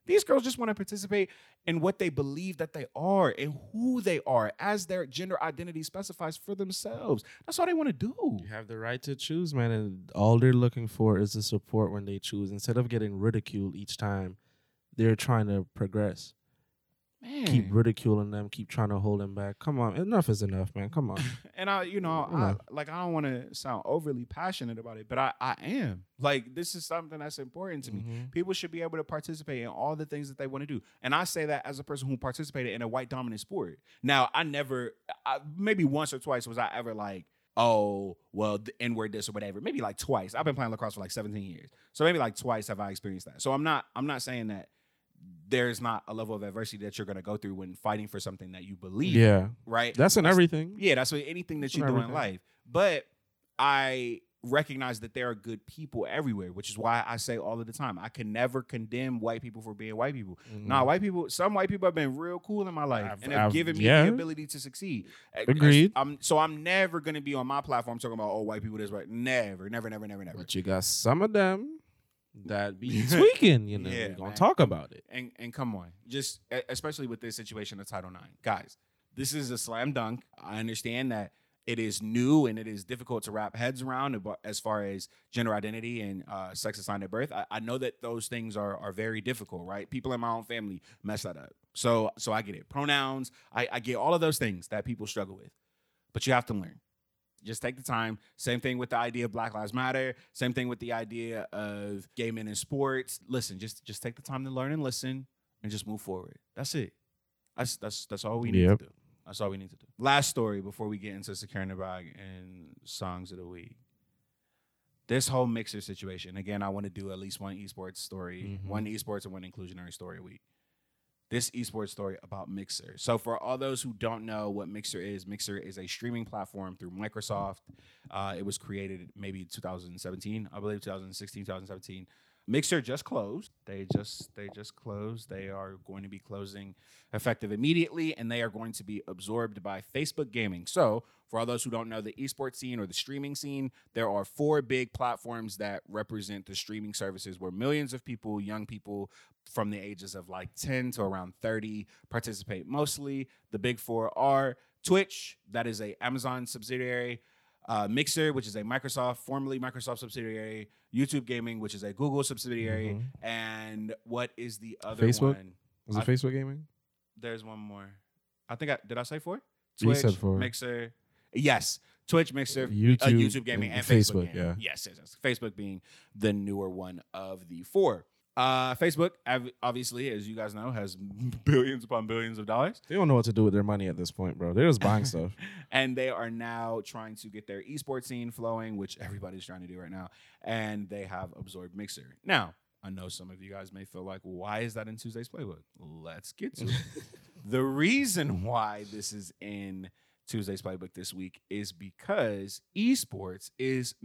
These girls just want to participate in what they believe that they are and who they are as their gender identity specifies for themselves. That's all they want to do. You have the right to choose, man, and all they're looking for is the support when they choose. Instead of getting ridiculed each time, they're trying to progress. Man. Keep ridiculing them, keep trying to hold them back. Come on, enough is enough, man. Come on. and I, you know, I, like I don't want to sound overly passionate about it, but I, I am. Like this is something that's important to me. Mhm. People should be able to participate in all the things that they want to do, and I say that as a person who participated in a white dominant sport. Now, I never, I, maybe once or twice was I ever like, oh, well, the N word this or whatever. Maybe like twice. I've been playing lacrosse for like 17 years, so maybe like twice have I experienced that. So I'm not, I'm not saying that there's not a level of adversity that you're going to go through when fighting for something that you believe. in, Yeah, right. that's in everything. Yeah, that's what anything that you do in life. But I recognize that there are good people everywhere, which is why I say all of the time, I can never condemn white people for being white people. Mhm. Nah, white people, some white people have been real cool in my life I've- and have I've- given me yeah. the ability to succeed. Agreed. I'm, so I'm never gonna be on my platform talking about oh white people this right. Never, never, never, never, never. But you got some of them that be tweaking. You know, Yeah, we're gonna man. talk about it. and and come on, just especially with this situation of Title IX, guys. This is a slam dunk. I understand that it is new and it is difficult to wrap heads around as far as gender identity and uh, sex assigned at birth. I, I know that those things are are very difficult, right? People in my own family mess that up. So so I get it. Pronouns, I, I get all of those things that people struggle with, but you have to learn. Just take the time. Same thing with the idea of Black Lives Matter. Same thing with the idea of gay men in sports. Listen, just just take the time to learn and listen, and just move forward. That's it. That's that's that's all we need Yep. to do. That's all we need to do. Last story before we get into securing the bag and songs of the week. This whole mixer situation. Again, I want to do at least one esports story, Mhm. one esports and one inclusionary story a week this esports story about Mixer. So, for all those who don't know what Mixer is, Mixer is a streaming platform through Microsoft. Uh, it was created maybe 2017, I believe 2016, 2017. Mixer just closed. They just they just closed. They are going to be closing effective immediately, and they are going to be absorbed by Facebook Gaming. So, for all those who don't know the esports scene or the streaming scene, there are four big platforms that represent the streaming services where millions of people, young people, from the ages of like 10 to around 30 participate mostly the big four are twitch that is a amazon subsidiary uh, mixer which is a microsoft formerly microsoft subsidiary youtube gaming which is a google subsidiary Mhm. and what is the other Facebook? one Was it I- Facebook gaming? there's one more i think i did i say four twitch four. mixer yes twitch mixer YouTube, uh, YouTube gaming and Facebook, Facebook, gaming. yeah. Yes, yes, yes. Facebook being the newer one of the four. Uh, Facebook, obviously, as you guys know, has billions upon billions of dollars, They don't know what to do with their money at this point, bro. They're just buying stuff. and they are now trying to get their esports scene flowing, which everybody's trying to do right now. And they have absorbed Mixer. Now, I know some of you guys may feel like, why is that in Tuesday's playbook? Let's get to it. the reason why this is in Tuesday's playbook this week is because esports is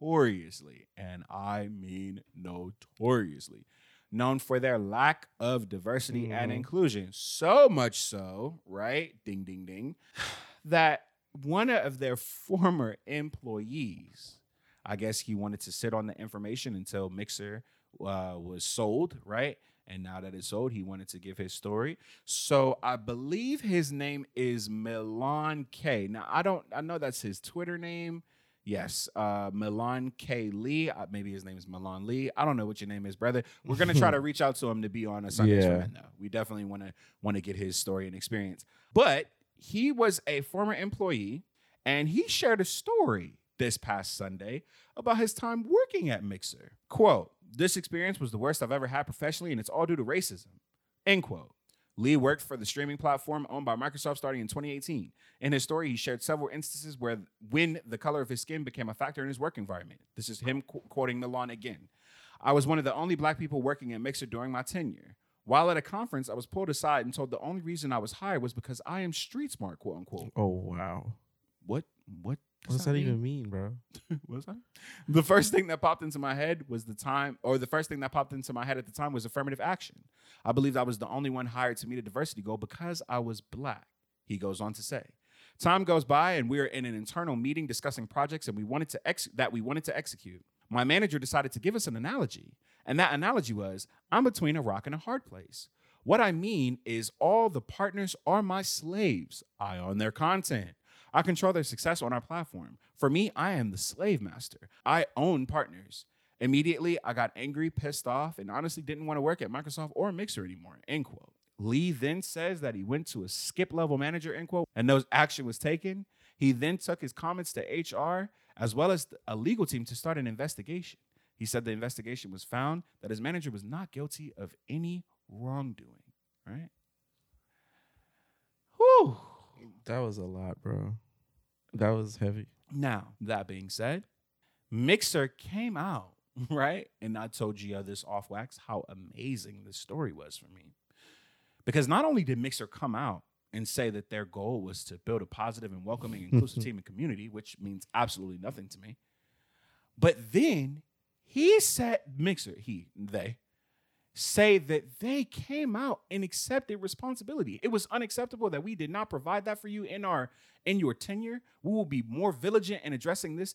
notoriously, and I mean notoriously, known for their lack of diversity and Mhm. inclusion. So much so, right? Ding, ding, ding, that one of their former employees, I guess he wanted to sit on the information until Mixer uh, was sold, right? And now that it's sold, he wanted to give his story. So I believe his name is Milan K. Now I don't, I know that's his Twitter name. Yes, uh, Milan K. Lee. Uh, maybe his name is Milan Lee. I don't know what your name is, brother. We're gonna try to reach out to him to be on a Sunday Yeah. though. We definitely want to want to get his story and experience. But he was a former employee, and he shared a story this past Sunday about his time working at Mixer. Quote, this experience was the worst I've ever had professionally, and it's all due to racism. End quote. Lee worked for the streaming platform owned by Microsoft starting in 2018. In his story, he shared several instances where when the color of his skin became a factor in his work environment. This is him qu- quoting Milan again. I was one of the only black people working at Mixer during my tenure. While at a conference, I was pulled aside and told the only reason I was hired was because I am street smart, quote unquote. Oh wow. What? What? What does that even mean, bro? What's that? The first thing that popped into my head was the time, or the first thing that popped into my head at the time was affirmative action. I believed I was the only one hired to meet a diversity goal because I was black. He goes on to say. Time goes by and we are in an internal meeting discussing projects and we wanted to ex- that we wanted to execute. My manager decided to give us an analogy, and that analogy was I'm between a rock and a hard place. What I mean is all the partners are my slaves. I own their content. I control their success on our platform. For me, I am the slave master. I own partners. Immediately, I got angry, pissed off, and honestly didn't want to work at Microsoft or Mixer anymore. End quote. Lee then says that he went to a skip level manager, end quote, and no action was taken. He then took his comments to HR as well as a legal team to start an investigation. He said the investigation was found that his manager was not guilty of any wrongdoing, right? Whew. That was a lot, bro. That was heavy. Now, that being said, Mixer came out, right? And I told Gio this off wax how amazing this story was for me. Because not only did Mixer come out and say that their goal was to build a positive and welcoming, inclusive team and community, which means absolutely nothing to me, but then he said, Mixer, he, they, say that they came out and accepted responsibility. It was unacceptable that we did not provide that for you in our in your tenure. We will be more vigilant in addressing this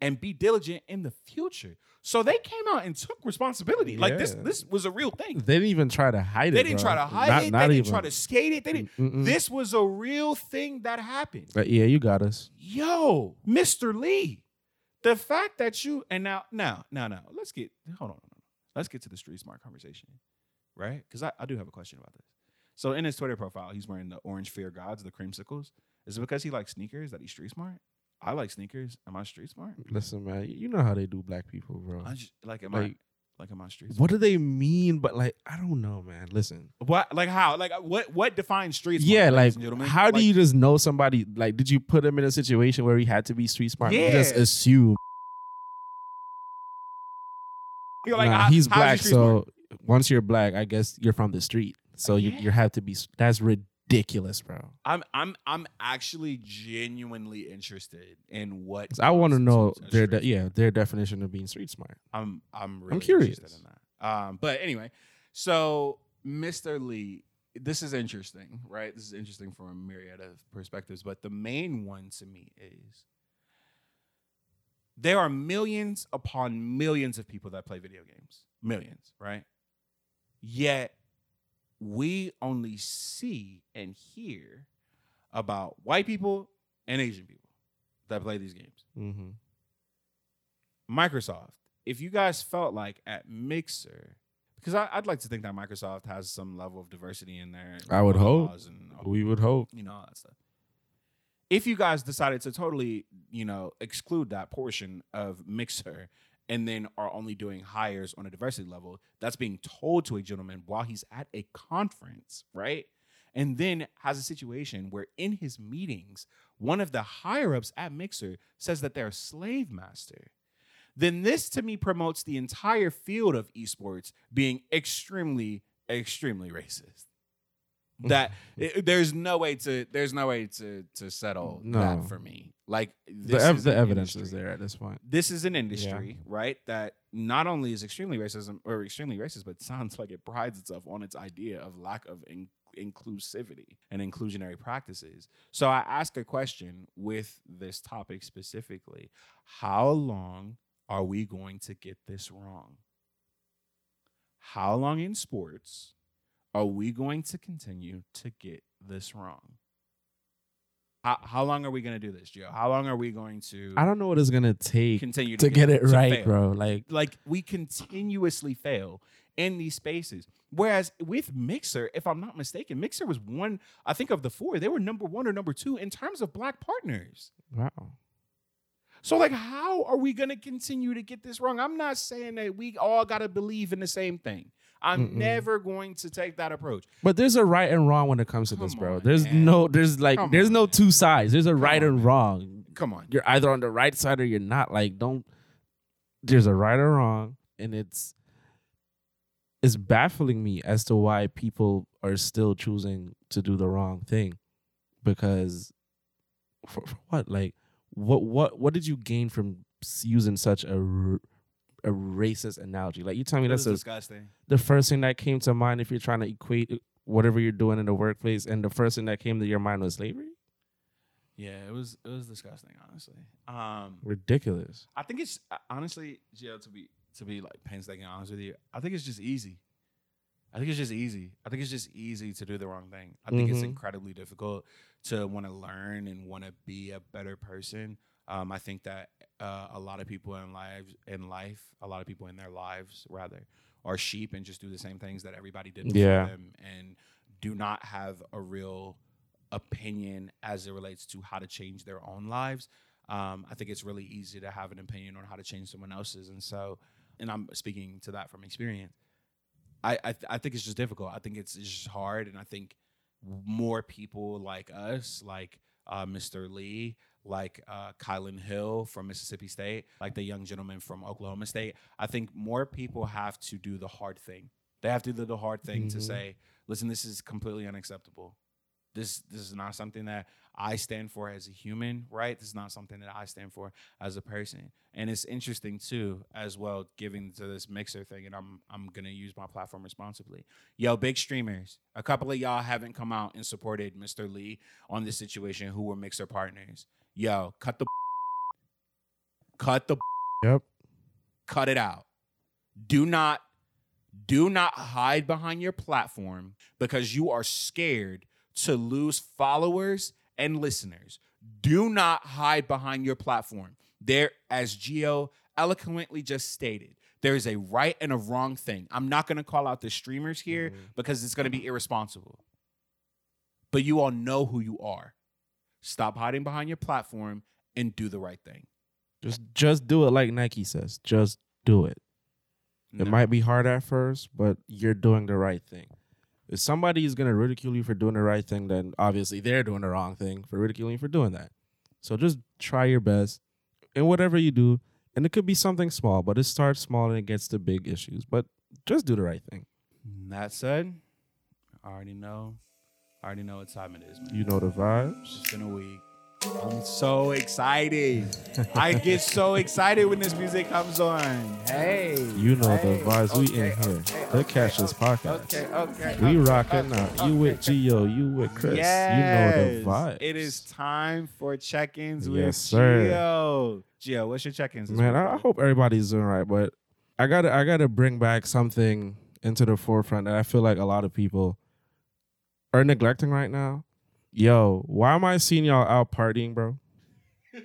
and be diligent in the future. So they came out and took responsibility. Like this this was a real thing. They didn't even try to hide it. They didn't bro. try to hide Not- it. not They didn't even. try to skate it. They didn't. Mm-mm. This was a real thing that happened. But yeah, you got us. Yo, Mr. Lee, the fact that you and now, now, now, now, let's get hold on. Let's get to the street smart conversation, right? Because I, I do have a question about this. So in his Twitter profile, he's wearing the orange fear gods, the creamsicles. Is it because he likes sneakers that he's street smart? I like sneakers. Am I street smart? Listen, man, you know how they do black people, bro. I just, like, am Like, I like am I street smart? What do they mean? But like, I don't know, man. Listen. What like how like uh, what what defines street smart? Yeah, like, how do Like, you just know somebody? Like, did you put him in a situation where he had to be street smart? You just assume. You're like nah, he's how's black, street smart? so once you're black, I guess you're from the street. So you Yeah. you have to be. That's ridiculous, bro. I'm I'm I'm actually genuinely interested in what I want to know their de- yeah their definition of being street smart. I'm I'm really curious. interested in that. Um, but anyway, so Mr. Lee, this is interesting, right? This is interesting from a myriad of perspectives, but the main one to me is there are millions upon millions of people that play video games. Millions, right? Yet we only see and hear about white people and Asian people that play these games. Mm-hmm. Microsoft, if you guys felt like at Mixer, because I, I'd like to think that Microsoft has some level of diversity in there. I would hope. And, We would hope. you know, all that stuff. If you guys decided to totally, you know, exclude that portion of Mixer and then are only doing hires on a diversity level, that's being told to a gentleman while he's at a conference, right? And then has a situation where in his meetings, one of the higher ups at Mixer says that they're a slave master. Then this to me promotes the entire field of esports being extremely, extremely racist that it- there's no way to there's no way to to settle No. that for me. Like The, ev- is the evidence is there at this point. This is an industry, right? That not only is extremely racism or extremely racist, but sounds like it prides itself on its idea of lack of in- inclusivity and inclusionary practices. So I ask a question with this topic specifically: How long are we going to get this wrong? How long in sports are we going to continue to get this wrong? How, how long are we going to do this, Joe? How long are we going to I don't know what it's gonna take continue to get it to right, fail? bro. Like Like we continuously fail in these spaces. Whereas with Mixer, if I'm not mistaken, Mixer was one, I think of the four, they were number one or number two in terms of black partners. wow. So, like, how are we going to continue to get this wrong? I'm not saying that we all got to believe in the same thing. I'm Mm-mm. never going to take that approach. But there's a right and wrong when it comes to this, bro. on, there's man. no there's like Come there's on, no man. two sides. There's a right on, and man. wrong. Come on. You're either on the right side or you're not. Like don't there's a right or wrong and it's it's baffling me as to why people are still choosing to do the wrong thing because for, for what like what what what did you gain from using such a r- a racist analogy like you tell me that's a, disgusting. the first thing that came to mind if you're trying to equate whatever you're doing in the workplace and the first thing that came to your mind was slavery Yeah, it was it was disgusting, honestly. Um, ridiculous I think it's uh, honestly, Gio, to be to be like painstaking honest with you, I think it's just easy. I think it's just easy. I think it's just easy to do the wrong thing. I think it's Mhm. incredibly difficult to want to learn and want to be a better person. Um, I think that uh, a lot of people in lives in life, a lot of people in their lives rather, are sheep and just do the same things that everybody did before Yeah. them and do not have a real opinion as it relates to how to change their own lives. Um, I think it's really easy to have an opinion on how to change someone else's, and so, and I'm speaking to that from experience. I I, th- I think it's just difficult. I think it's, it's just hard, and I think more people like us, like uh, Mr. Lee, like uh, Kylin Hill from Mississippi State, like the young gentleman from Oklahoma State. I think more people have to do the hard thing. They have to do the hard thing to Mhm. say, "Listen, this is completely unacceptable. This this is not something that I stand for as a human, right? This is not something that I stand for as a person." And it's interesting too, as well, giving to this mixer thing. And I'm I'm gonna use my platform responsibly. Yo, big streamers, a couple of y'all haven't come out and supported Mr. Lee on this situation who were mixer partners. Yo, cut the cut the yep cut it out. Do not do not hide behind your platform because you are scared to lose followers and listeners. Do not hide behind your platform. There as Gio eloquently just stated, there is a right and a wrong thing. I'm not going to call out the streamers here Mhm. because it's going to be irresponsible. But you all know who you are. Stop hiding behind your platform and do the right thing. just just do it like nike says just do it No. It might be hard at first, but you're doing the right thing. If somebody is gonna ridicule you for doing the right thing, then obviously they're doing the wrong thing for ridiculing you for doing that. So just try your best in whatever you do, and it could be something small, but it starts small and it gets to big issues. But just do the right thing. That said, I already know. I already know what time it is, man. You know the vibes. It's been a week. I'm so excited. I get so excited when this music comes on. Hey. You know hey, the vibes. we okay, in here. okay, the okay, This okay, podcast. Okay, okay. We rocking out. You with. Gio, you with Chris. Yes. You know the vibes. It is time for check-ins with Yes, sir. Gio. Gio, what's your check-ins? Man, I, I hope everybody's doing right, but I gotta I gotta bring back something into the forefront that I feel like a lot of people are neglecting right now. Yo, why am I seeing y'all out partying, bro?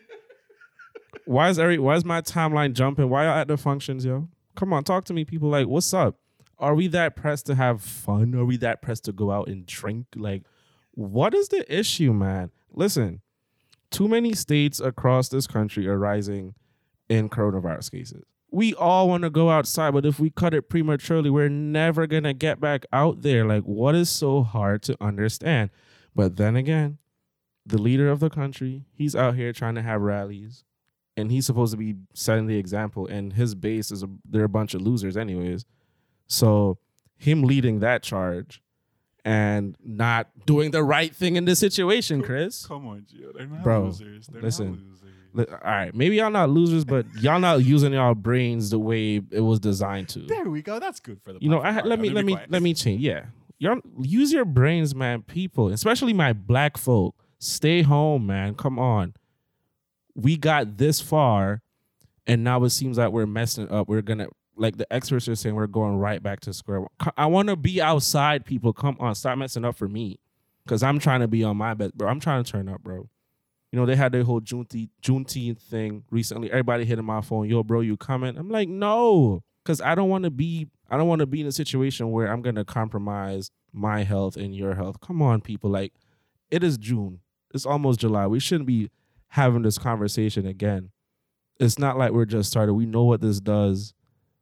why is every why is my timeline jumping? Why y'all at the functions, yo? Come on, talk to me, people. Like, what's up? Are we that pressed to have fun? Are we that pressed to go out and drink? Like, what is the issue, man? Listen, too many states across this country are rising in coronavirus cases. We all want to go outside, but if we cut it prematurely, we're never going to get back out there. Like, what is so hard to understand? But then again, the leader of the country, he's out here trying to have rallies, and he's supposed to be setting the example, and his base is a, they're a bunch of losers, anyways. So, him leading that charge and not doing the right thing in this situation, Chris. Come on, Gio. They're not Bro, losers. They're listen. not losers. All right, maybe y'all not losers, but y'all not using y'all brains the way it was designed to. There we go. That's good for the. You know, I ha- let me let me quiet. let me change. Yeah, y'all use your brains, man. People, especially my black folk, stay home, man. Come on, we got this far, and now it seems like we're messing up. We're gonna like the experts are saying we're going right back to square one. I want to be outside. People, come on, stop messing up for me, because I'm trying to be on my best, bro. I'm trying to turn up, bro. You know, they had their whole Juneteenth, Juneteenth thing recently. Everybody hitting my phone, yo, bro, you coming? I'm like, no, because I don't want to be, I don't want to be in a situation where I'm gonna compromise my health and your health. Come on, people. Like, it is June. It's almost July. We shouldn't be having this conversation again. It's not like we're just started. We know what this does.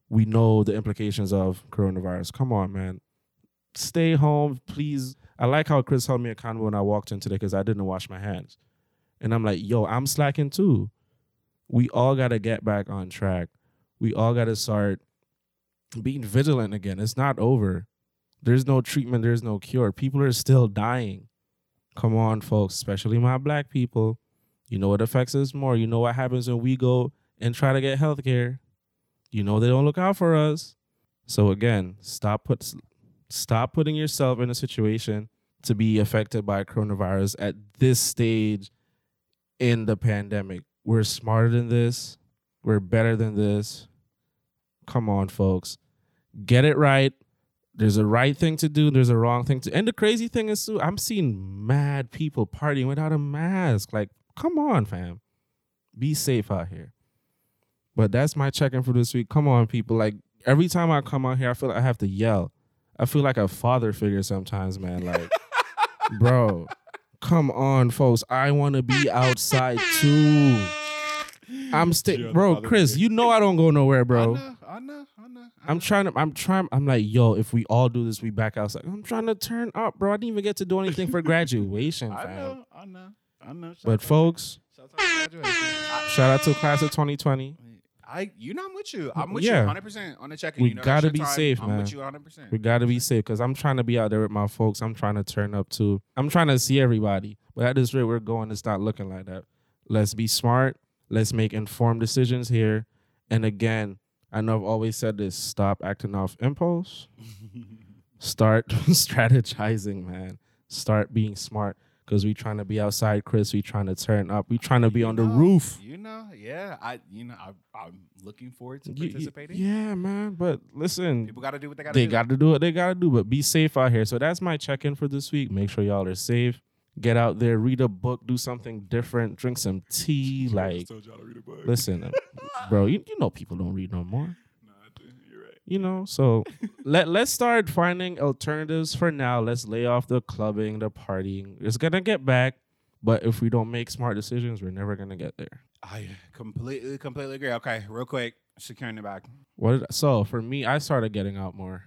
We know the implications of coronavirus. Come on, man. Stay home, please. I like how Chris held me accountable when I walked in today because I didn't wash my hands. And I'm like, yo, I'm slacking too. We all got to get back on track. We all got to start being vigilant again. It's not over. There's no treatment, there's no cure. People are still dying. Come on, folks, especially my black people. You know what affects us more. You know what happens when we go and try to get health care. You know they don't look out for us. So again, stop put stop putting yourself in a situation to be affected by coronavirus at this stage in the pandemic. We're smarter than this. We're better than this. Come on, folks. Get it right. There's a right thing to do. There's a wrong thing to. And the crazy thing is, too, I'm seeing mad people partying without a mask. Like, come on, fam. Be safe out here. But that's my check-in for this week. Come on, people. Like every time I come out here, I feel like I have to yell. I feel like a father figure sometimes, man. Like, bro, come on, folks. I want to be outside too. I'm still, bro. Chris, you know I don't go nowhere, bro. I know. I know. I know. I'm trying to. I'm trying. I'm like, yo, if we all do this, we back outside. I'm trying to turn up, bro. I didn't even get to do anything for graduation, I fam. know. I know. I know. Shout But folks, shout out to shout out to class of 2020. I, you know, I'm with you. I'm with Yeah. you 100 percent on the check-in. We you know, gotta be time. safe, I'm man. with you 100. percent We got to be safe because I'm trying to be out there with my folks. I'm trying to turn up too. I'm trying to see everybody. But at this rate we're going, it's not looking like that. Let's be smart. Let's make informed decisions here. And again, I know I've always said this stop acting off impulse. Start strategizing, man. Start being smart because we trying to be outside, Chris. We trying to turn up. We trying to be You on the roof. You know, yeah. I, you know, I, I'm looking forward to You- you- participating. yeah, man. But listen, People got to do what they got to do. they got to do what they got to do, but be safe out here. So that's my check in for this week. Make sure y'all are safe. Get out there, read a book, do something different, drink some tea. Like, told y'all to read a book. listen, uh, bro, you, you know people don't read no more. No, I do. You're right. You know, so let let's start finding alternatives for now. Let's lay off the clubbing, the partying. It's gonna get back, but if we don't make smart decisions, we're never gonna get there. I completely, completely agree. Okay, real quick, securing the back What? Did, so for me, I started getting out more.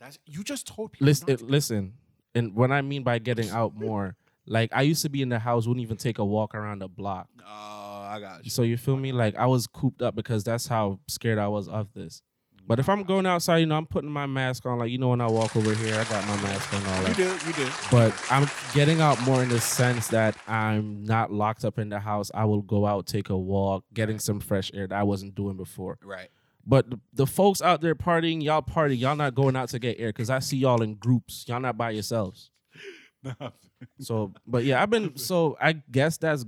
That's you just told people. Listen, to- listen, and what I mean by getting out more, like I used to be in the house, wouldn't even take a walk around the block. Oh, I got you. So you feel me? Like I was cooped up because that's how scared I was of this. But if I'm going outside, you know, I'm putting my mask on. Like you know, when I walk over here, I got my mask on. All that. you do, you do. But I'm getting out more in the sense that I'm not locked up in the house. I will go out, take a walk, getting some fresh air that I wasn't doing before. Right. But the, the folks out there partying, y'all party, y'all not going out to get air because I see y'all in groups. Y'all not by yourselves. So, but yeah, I've been so I guess that's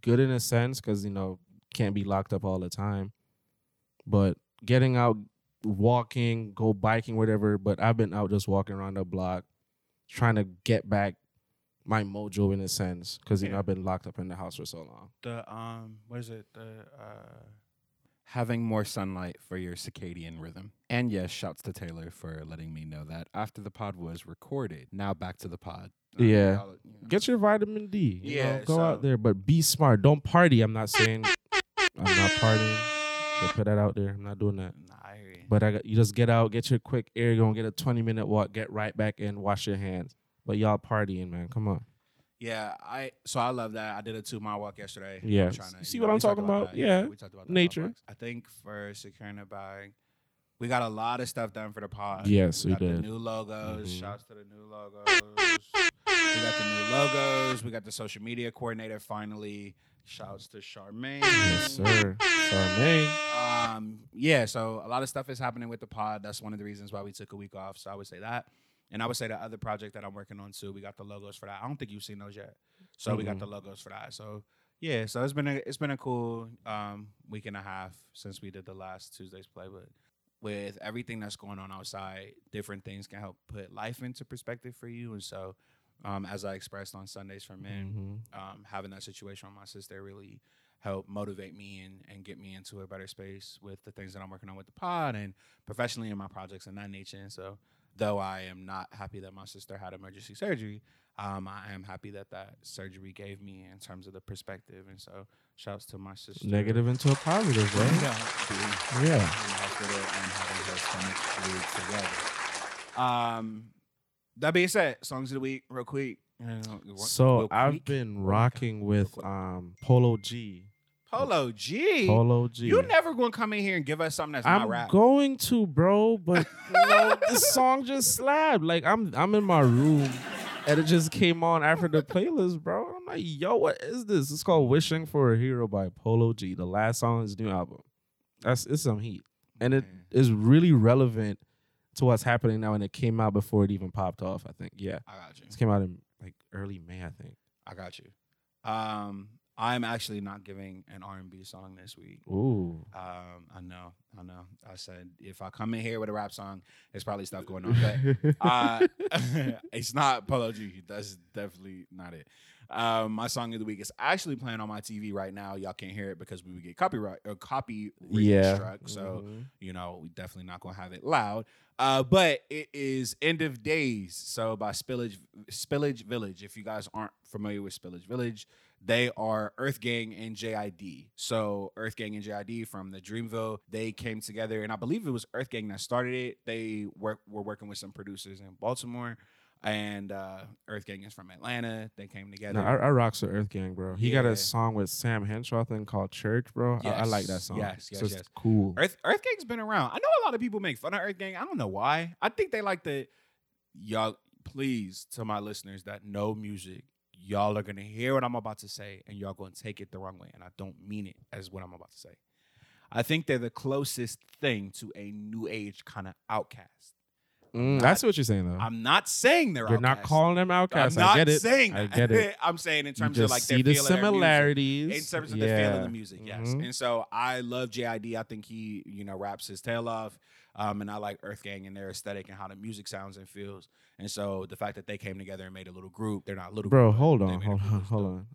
good in a sense because you know can't be locked up all the time. But getting out, walking, go biking, whatever. But I've been out just walking around the block, trying to get back my mojo in a sense because you know I've been locked up in the house for so long. the um, what is it? The uh, having more sunlight for your circadian rhythm. And yes, shouts to Taylor for letting me know that after the pod was recorded. Now back to the pod. Um, Yeah. y'all, you know. Get your vitamin D. you Yeah, know, go so- out there, but be smart. Don't party. I'm not saying I'm not partying. To put that out there, I'm not doing that. Nah, I hear you. But I got you just get out, get your quick air going, get a 20 minute walk, get right back in, wash your hands. But y'all partying, man. Come on. Yeah, I so I love that. I did a two mile walk yesterday. Yeah. to- You see what know, I'm talking about? that. Yeah. we talked about that Nature. I think for securing a bag, We got a lot of stuff done for the pod. Yes, we got did. the new logos. Mhm. Shouts to the new logos. We got the new logos. We got the social media coordinator finally. Shouts to Charmaine. Yes, sir. Charmaine. Um, yeah, so a lot of stuff is happening with the pod. That's one of the reasons why we took a week off. So I would say that. And I would say the other project that I'm working on too, we got the logos for that. I don't think you've seen those yet. So we got the logos for that. So yeah, so it's been a it's been a cool um week and a half since we did the last Tuesday's play, but with everything that's going on outside, different things can help put life into perspective for you. And so um, as I expressed on Sundays for men, Mhm. um, having that situation with my sister really helped motivate me and, and get me into a better space with the things that I'm working on with the pod and professionally in my projects and that nature. And so, though I am not happy that my sister had emergency surgery, um, I am happy that that surgery gave me in terms of the perspective. And so, shouts to my sister. Negative into a positive, right? Yeah. in the hospital and having her stomach fluid together. Um, that being said, songs of the week, real quick. So I've been rocking with um Polo G. Polo G. Polo G. You're never gonna come in here and give us something that's not rap. I'm going to, bro, but you know, the song just slapped. Like I'm I'm in my room and it just came on after the playlist, bro. I'm like, yo, what is this? It's called Wishing for a Hero by Polo G. The last song on his new album. That's it's some heat. And it Man, is really relevant to what's happening now and it came out before it even popped off, I think. Yeah. I got you. It came out in like early May, I think. I got you. Um, I'm actually not giving an R&B song this week. Ooh. Um, I know, I know. I said if I come in here with a rap song, there's probably stuff going on, but uh, it's not Polo G. That's definitely not it. Um, my song of the week is actually playing on my TV right now. Y'all can't hear it because we would get copyright or copy yeah. struck. So Mhm. you know, we definitely not gonna have it loud. Uh, but it is End of Days, so by Spillage Spillage Village. If you guys aren't familiar with Spillage Village, they are Earth Gang and JID. So Earth Gang and JID from the Dreamville, they came together, and I believe it was Earth Gang that started it. They work were working with some producers in Baltimore. And uh, Earth Gang is from Atlanta. They came together. No, I, I rocks with Earth Gang, bro. He got a song with Samm Henshaw, thing called Church, bro. I, I like that song. yes, yes, so it's yes. cool. Earth Earth Gang's been around. I know a lot of people make fun of Earth Gang. I don't know why. I think they like the y'all. Please, to my listeners that know music, y'all are gonna hear what I'm about to say, and y'all gonna take it the wrong way. And I don't mean it as what I'm about to say. I think they're the closest thing to a new age kind of outcast. Mm, not- that's what you're saying, though. I'm not saying they're You're not calling them outcasts. I'm not I get it. saying I that. get it. I'm saying in terms of like see the their music similarities. in terms of yeah. the feel of the music, yes. Mhm. And so I love JID. I think he, you know, raps his tail off. Um, and I like Earth Gang and their aesthetic and how the music sounds and feels. And so the fact that they came together and made a little group, they're not little Bro, group, hold on, hold on, hold on.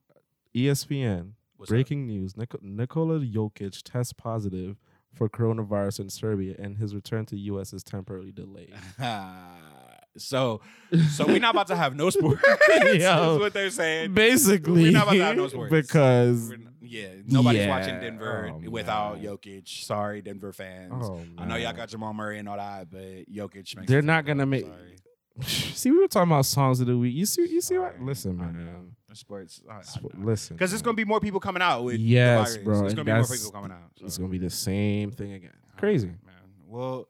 ESPN What's up? breaking news: Nik- Nikola Jokic tests positive for coronavirus in Serbia, and his return to U.S. is temporarily delayed. so, so we're not about to have no sports. Yo. That's what they're saying. Basically, We're not about to have no sports. because We're yeah, nobody's Yeah. watching Denver Oh, without man. Jokic. Sorry, Denver fans. oh, I know y'all man. got Jamal Murray and all that, but Jokic makes They're me not gonna make- See, we were talking about songs of the week. You see, you see what? Sorry. Listen, I man. Sports. I, Listen, Because it's gonna be more people coming out with Yes, the virus. bro, It's gonna be more people coming out. it's gonna be the same thing again. Crazy. right, man. Well,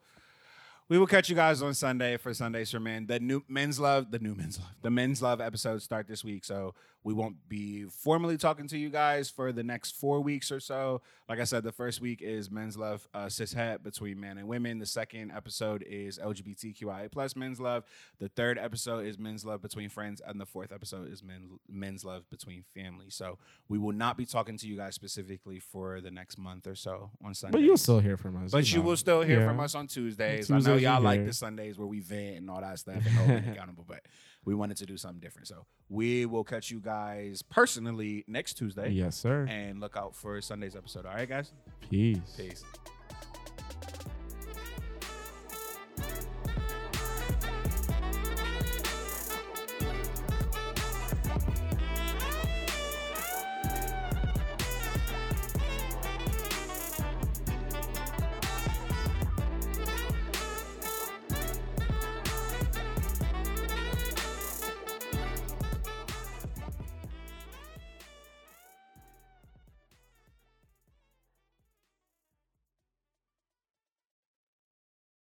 we will catch you guys on Sunday for Sundays for Men. The new Men's Love, the new Men's Love, the Men's Love episodes start this week, so we won't be formally talking to you guys for the next four weeks or so. Like I said, the first week is Men's Love, uh, cishet between men and women. The second episode is LGBTQIA plus Men's Love. The third episode is Men's Love between friends, and the fourth episode is men, Men's Love between family. So we will not be talking to you guys specifically for the next month or so on Sunday. But you'll still hear from us. But you know. will still hear Yeah. from us on Tuesdays. I know y'all like the Sundays where we vent and all that stuff and hold accountable, but we wanted to do something different. So we will catch you guys personally next Tuesday Yes, sir. and look out for Sunday's episode. All right, guys? Peace. Peace.